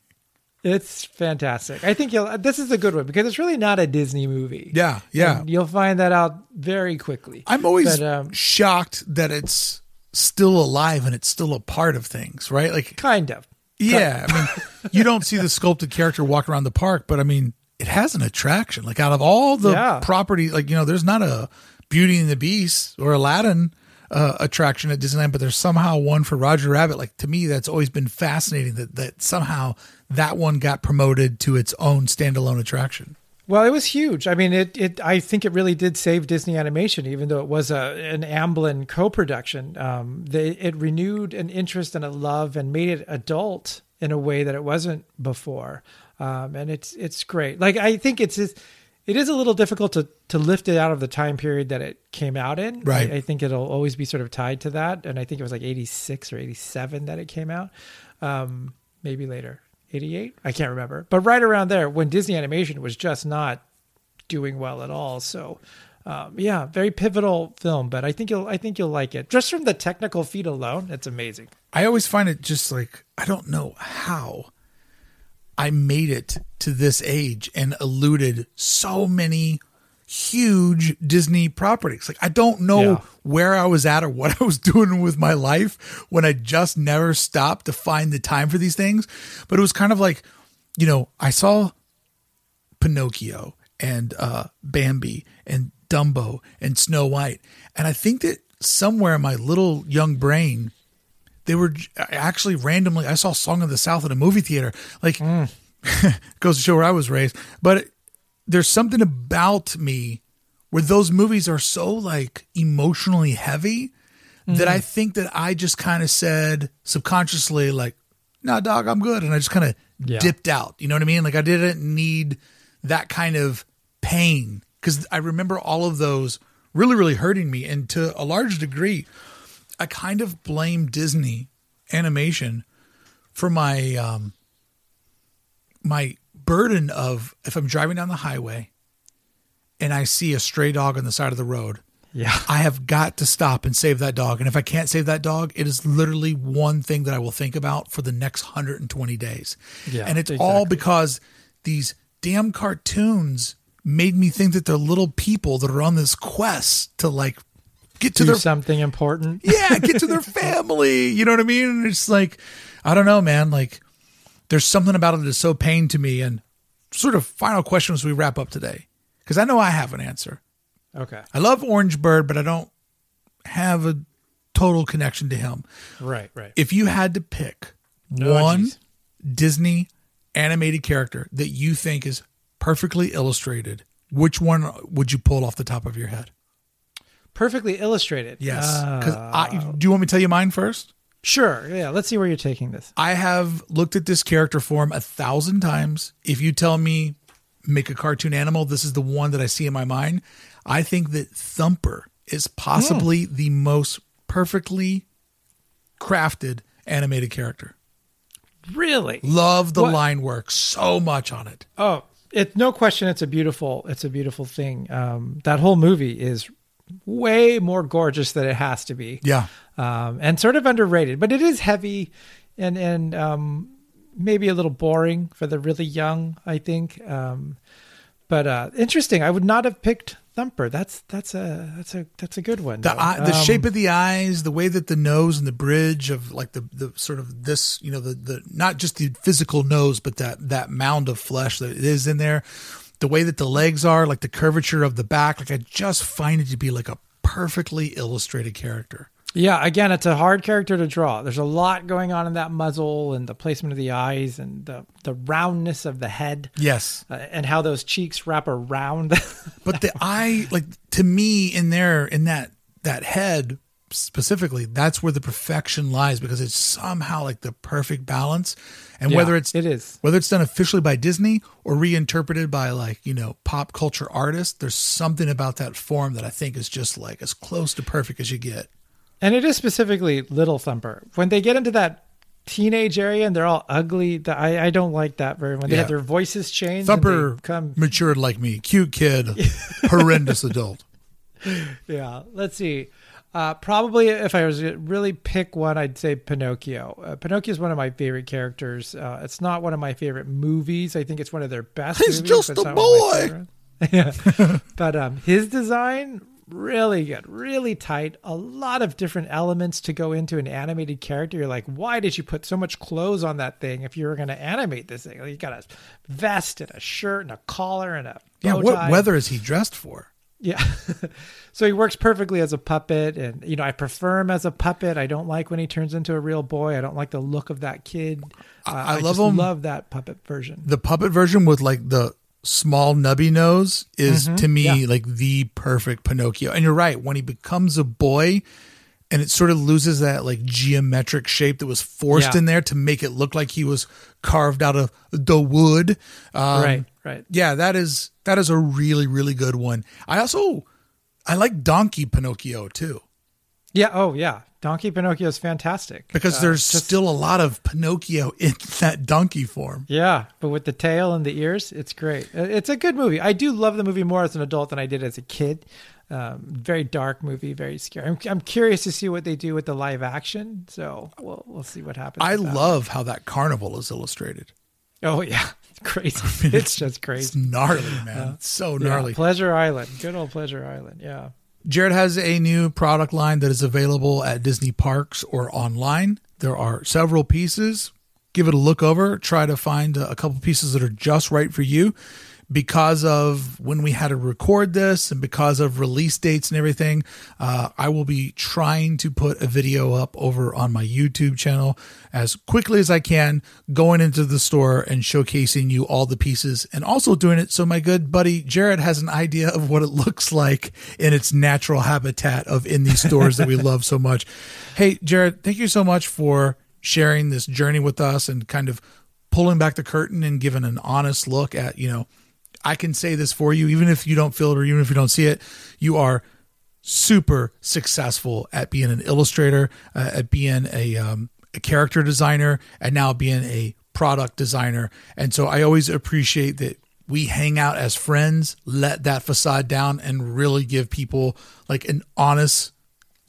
It's fantastic. I think you'll. This is a good one because it's really not a Disney movie. Yeah, yeah. And you'll find that out very quickly. I'm always But, um, shocked that it's still alive and it's still a part of things, right? Like, kind of. yeah, I mean, you don't see the sculpted character walk around the park, but I mean, it has an attraction. Like, out of all the Yeah. property, like, you know, there's not a Beauty and the Beast or Aladdin uh, attraction at Disneyland, but there's somehow one for Roger Rabbit. Like to me, that's always been fascinating that that somehow that one got promoted to its own standalone attraction. Well, it was huge. I mean, it, it I think it really did save Disney Animation, even though it was a an Amblin co-production. Um, they, it renewed an interest and a love and made it adult in a way that it wasn't before. Um, and it's it's great. Like I think it's it is a little difficult to to lift it out of the time period that it came out in. Right. I, I think it'll always be sort of tied to that. And I think it was like eighty six or eighty seven that it came out. Um, maybe later. 88 i can't remember but right around there when disney animation was just not doing well at all so um, yeah very pivotal film but i think you'll i think you'll like it just from the technical feat alone it's amazing I always find it just like I don't know how I made it to this age and eluded so many huge Disney properties. Like I don't know Yeah. where I was at or what (laughs) I was doing with my life when I just never stopped to find the time for these things. But it was kind of like, you know, I saw Pinocchio and uh, Bambi and Dumbo and Snow White. And I think that somewhere in my little young brain, they were actually randomly. I saw Song of the South at a movie theater. Like, mm. (laughs) goes to show where I was raised. But there's something about me where those movies are so like emotionally heavy that mm-hmm. I think that I just kind of said subconsciously, like, nah, dog, I'm good. And I just kind of Yeah. dipped out. You know what I mean? Like, I didn't need that kind of pain because I remember all of those really, really hurting me. And to a large degree, I kind of blame Disney animation for my um my burden of if I'm driving down the highway and I see a stray dog on the side of the road, yeah I have got to stop and save that dog. And if I can't save that dog, it is literally one thing that I will think about for the next 120 days. Yeah, and it's all because these damn cartoons made me think that they're little people that are on this quest to like get to do their something important (laughs) yeah, get to their family. You know what I mean? And it's like, I don't know, man. Like, there's something about it that is so pain to me. And sort of final question as we wrap up today, because I know I have an answer. okay I love Orange Bird, but I don't have a total connection to him. right right If you had to pick Oh, one geez. Disney animated character that you think is perfectly illustrated, which one would you pull off the top of your head? Perfectly illustrated Yes. Because Uh, do you want me to tell you mine first? sure yeah let's see where you're taking this I have looked at this character form a thousand times. If you tell me make a cartoon animal, this is the one that I see in my mind. I think that Thumper is possibly the most perfectly crafted animated character. really Love the What- line work so much on it. Oh, it's no question. It's a beautiful. It's a beautiful thing. Um, that whole movie is way more gorgeous than it has to be. Yeah. Um, and sort of underrated, but it is heavy, and and um, maybe a little boring for the really young. I think. Um, but uh, interesting. I would not have picked Thumper. That's that's a that's a that's a good one. The eye, the Um, shape of the eyes, the way that the nose and the bridge of like the the sort of this, you know, the the not just the physical nose, but that that mound of flesh that is in there. The way that the legs are, like the curvature of the back, like I just find it to be like a perfectly illustrated character. Yeah, again, it's a hard character to draw. There's a lot going on in that muzzle and the placement of the eyes and the the roundness of the head. Yes, uh, and how those cheeks wrap around. (laughs) but the eye, like to me, in there, in that that head specifically, that's where the perfection lies because it's somehow like the perfect balance. And Yeah, whether it's it is. whether it's done officially by Disney or reinterpreted by like you know pop culture artists, there's something about that form that I think is just like as close to perfect as you get. and it is specifically Little Thumper. When they get into that teenage area and they're all ugly, th- I, I don't like that very much. they Yeah. have their voices changed. Thumper and they come, matured like me, cute kid, (laughs) horrendous adult. yeah. Let's see. Uh, probably if I was to really pick one, I'd say Pinocchio. Uh, Pinocchio is one of my favorite characters. Uh, it's not one of my favorite movies. I think it's one of their best. He's movies, just a not one of my boy. (laughs) yeah, but um, his design really good, really tight. A lot of different elements to go into an animated character. You're like, why did you put so much clothes on that thing if you were going to animate this thing? Like, you got a vest and a shirt and a collar and a Yeah, what weather is he dressed for? Yeah. (laughs) so he works perfectly as a puppet. And, you know, I prefer him as a puppet. I don't like when he turns into a real boy. I don't like the look of that kid. Uh, I love him- love that puppet version. The puppet version with like the small nubby nose is to me Mm-hmm. Yeah. like the perfect Pinocchio. And you're right, when he becomes a boy and it sort of loses that like geometric shape that was forced Yeah. in there to make it look like he was carved out of the wood. Um, right, right. Yeah, that is that is a really really good one. I also I like Donkey Pinocchio too Yeah. Oh, yeah. Donkey Pinocchio is fantastic. because Uh, there's just- still a lot of Pinocchio (laughs) in that donkey form. Yeah, but with the tail and the ears, it's great. Uh, It's a good movie. I do love the movie more as an adult than I did as a kid. Um, very dark movie, very scary. I'm, I'm curious to see what they do with the live action. So we'll we'll see what happens. I love how that carnival is illustrated. Oh yeah, (laughs) it's crazy. it's just crazy. It's gnarly, man. It's so Yeah, gnarly. Pleasure Island, good old Pleasure Island. Yeah. Jerrod has a new product line that is available at Disney parks or online. There are several pieces. Give it a look over. Try to find a couple pieces that are just right for you. Because of when we had to record this and because of release dates and everything, uh, I will be trying to put a video up over on my YouTube channel as quickly as I can, going into the store and showcasing you all the pieces and also doing it so my good buddy Jerrod has an idea of what it (laughs) looks like in its natural habitat of in these stores that we (laughs) love so much. Hey, Jerrod, thank you so much for sharing this journey with us and kind of pulling back the curtain and giving an honest look at, you know, I can say this for you, even if you don't feel it or even if you don't see it, you are super successful at being an illustrator, uh, at being a, um, a character designer, and now being a product designer. And so I always appreciate that we hang out as friends, let that facade down, and really give people like an honest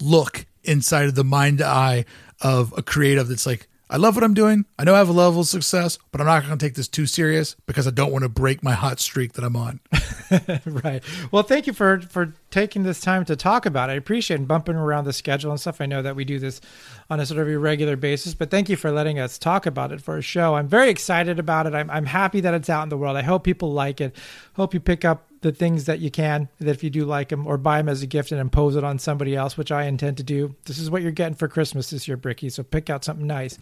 look inside of the mind eye of a creative that's like, I love what I'm doing. I know I have a level of success, but I'm not going to take this too serious because I don't want to break my hot streak that I'm on. (laughs) right. Well, thank you for for taking this time to talk about it. I appreciate bumping around the schedule and stuff. I know that we do this on a sort of irregular basis, but thank you for letting us talk about it for a show. I'm very excited about it. I'm I'm happy that it's out in the world. I hope people like it. Hope you pick up the things that you can that if you do like them or buy them as a gift and impose it on somebody else which i intend to do this is what you're getting for christmas this year bricky so pick out something nice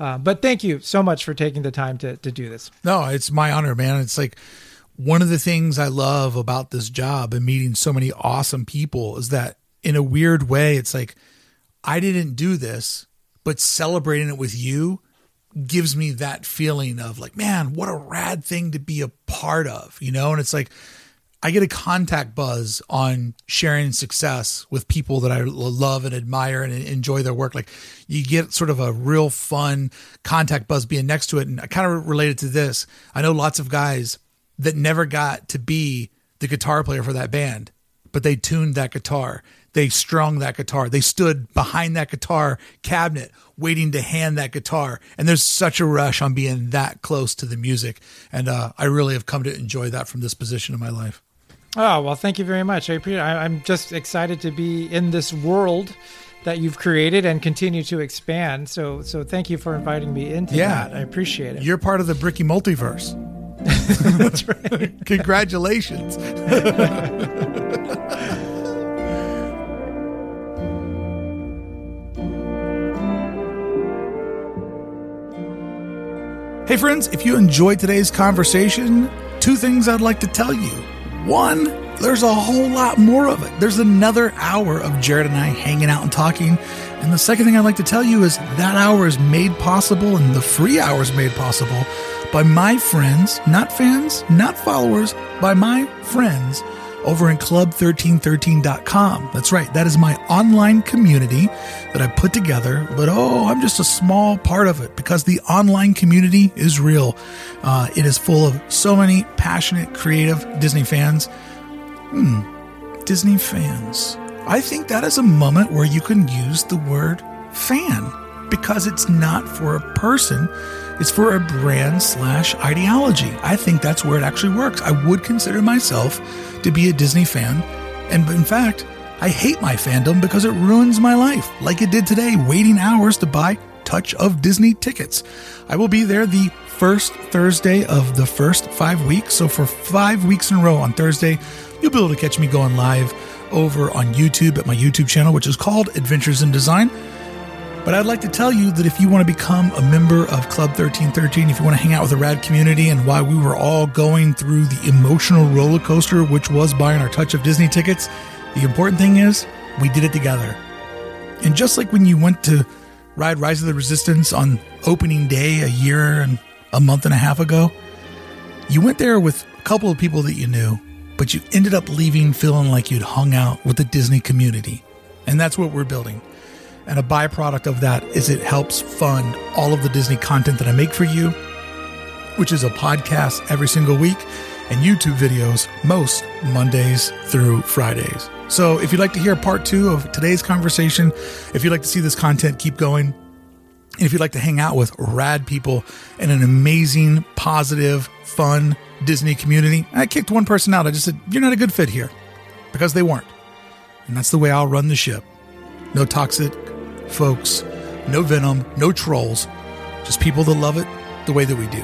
uh, but thank you so much for taking the time to, to do this No, it's my honor, man. It's like one of the things I love about this job and meeting so many awesome people is that in a weird way, it's like I didn't do this, but celebrating it with you gives me that feeling of like, man, what a rad thing to be a part of, you know? And it's like, I get a contact buzz on sharing success with people that I love and admire and enjoy their work. Like you get sort of a real fun contact buzz being next to it. And I kind of related to this. I know lots of guys that never got to be the guitar player for that band, but they tuned that guitar. They strung that guitar. They stood behind that guitar cabinet waiting to hand that guitar. And there's such a rush on being that close to the music. And uh, I really have come to enjoy that from this position in my life. Oh, well, thank you very much. I appreciate I, I'm just excited to be in this world that you've created and continue to expand. So, so thank you for inviting me into Yeah. that. I appreciate it. You're part of the Bricky multiverse. That's right. (laughs) Congratulations. (laughs) Hey, friends, if you enjoyed today's conversation, two things I'd like to tell you. One, there's a whole lot more of it. There's another hour of Jerrod and I hanging out and talking. And the second thing I'd like to tell you is that hour is made possible and the free hour is made possible by my friends, not fans, not followers, by my friends over in club1313.com. That's right. That is my online community that I put together, but oh, I'm just a small part of it because the online community is real. Uh, it is full of so many passionate, creative Disney fans. Hmm, Disney fans. I think that is a moment where you can use the word fan because it's not for a person, it's for a brand slash ideology. I think that's where it actually works. I would consider myself to be a Disney fan, and in fact, I hate my fandom because it ruins my life, like it did today, waiting hours to buy Touch of Disney tickets. I will be there the first Thursday of the first five weeks. So for five weeks in a row on Thursday, you'll be able to catch me going live over on YouTube at my YouTube channel, which is called Adventures in Design. But I'd like to tell you that if you want to become a member of Club 1313, if you want to hang out with the rad community and why we were all going through the emotional roller coaster, which was buying our Touch of Disney tickets, the important thing is we did it together. And just like when you went to ride Rise of the Resistance on opening day a year and a month and a half ago, you went there with a couple of people that you knew, but you ended up leaving feeling like you'd hung out with the Disney community. And that's what we're building. And a byproduct of that is it helps fund all of the Disney content that I make for you, which is a podcast every single week and YouTube videos most Mondays through Fridays. So if you'd like to hear part two of today's conversation, if you'd like to see this content keep going, and if you'd like to hang out with rad people in an amazing, positive, fun Disney community, I kicked one person out. I just said, You're not a good fit here because they weren't. And that's the way I'll run the ship. No toxic folks, no venom, no trolls, just people that love it the way that we do.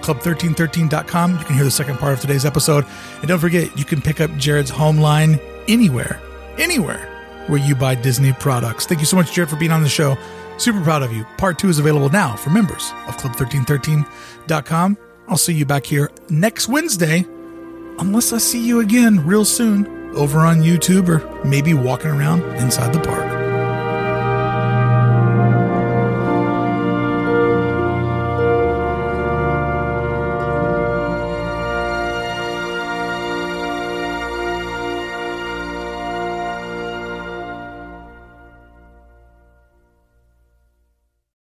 Club1313.com. You can hear the second part of today's episode. And don't forget, you can pick up Jerrod's home line anywhere, anywhere where you buy Disney products. Thank you so much, Jared, for being on the show. Super proud of you. Part two is available now for members of Club1313.com. I'll see you back here next Wednesday, unless I see you again real soon over on YouTube or maybe walking around inside the park.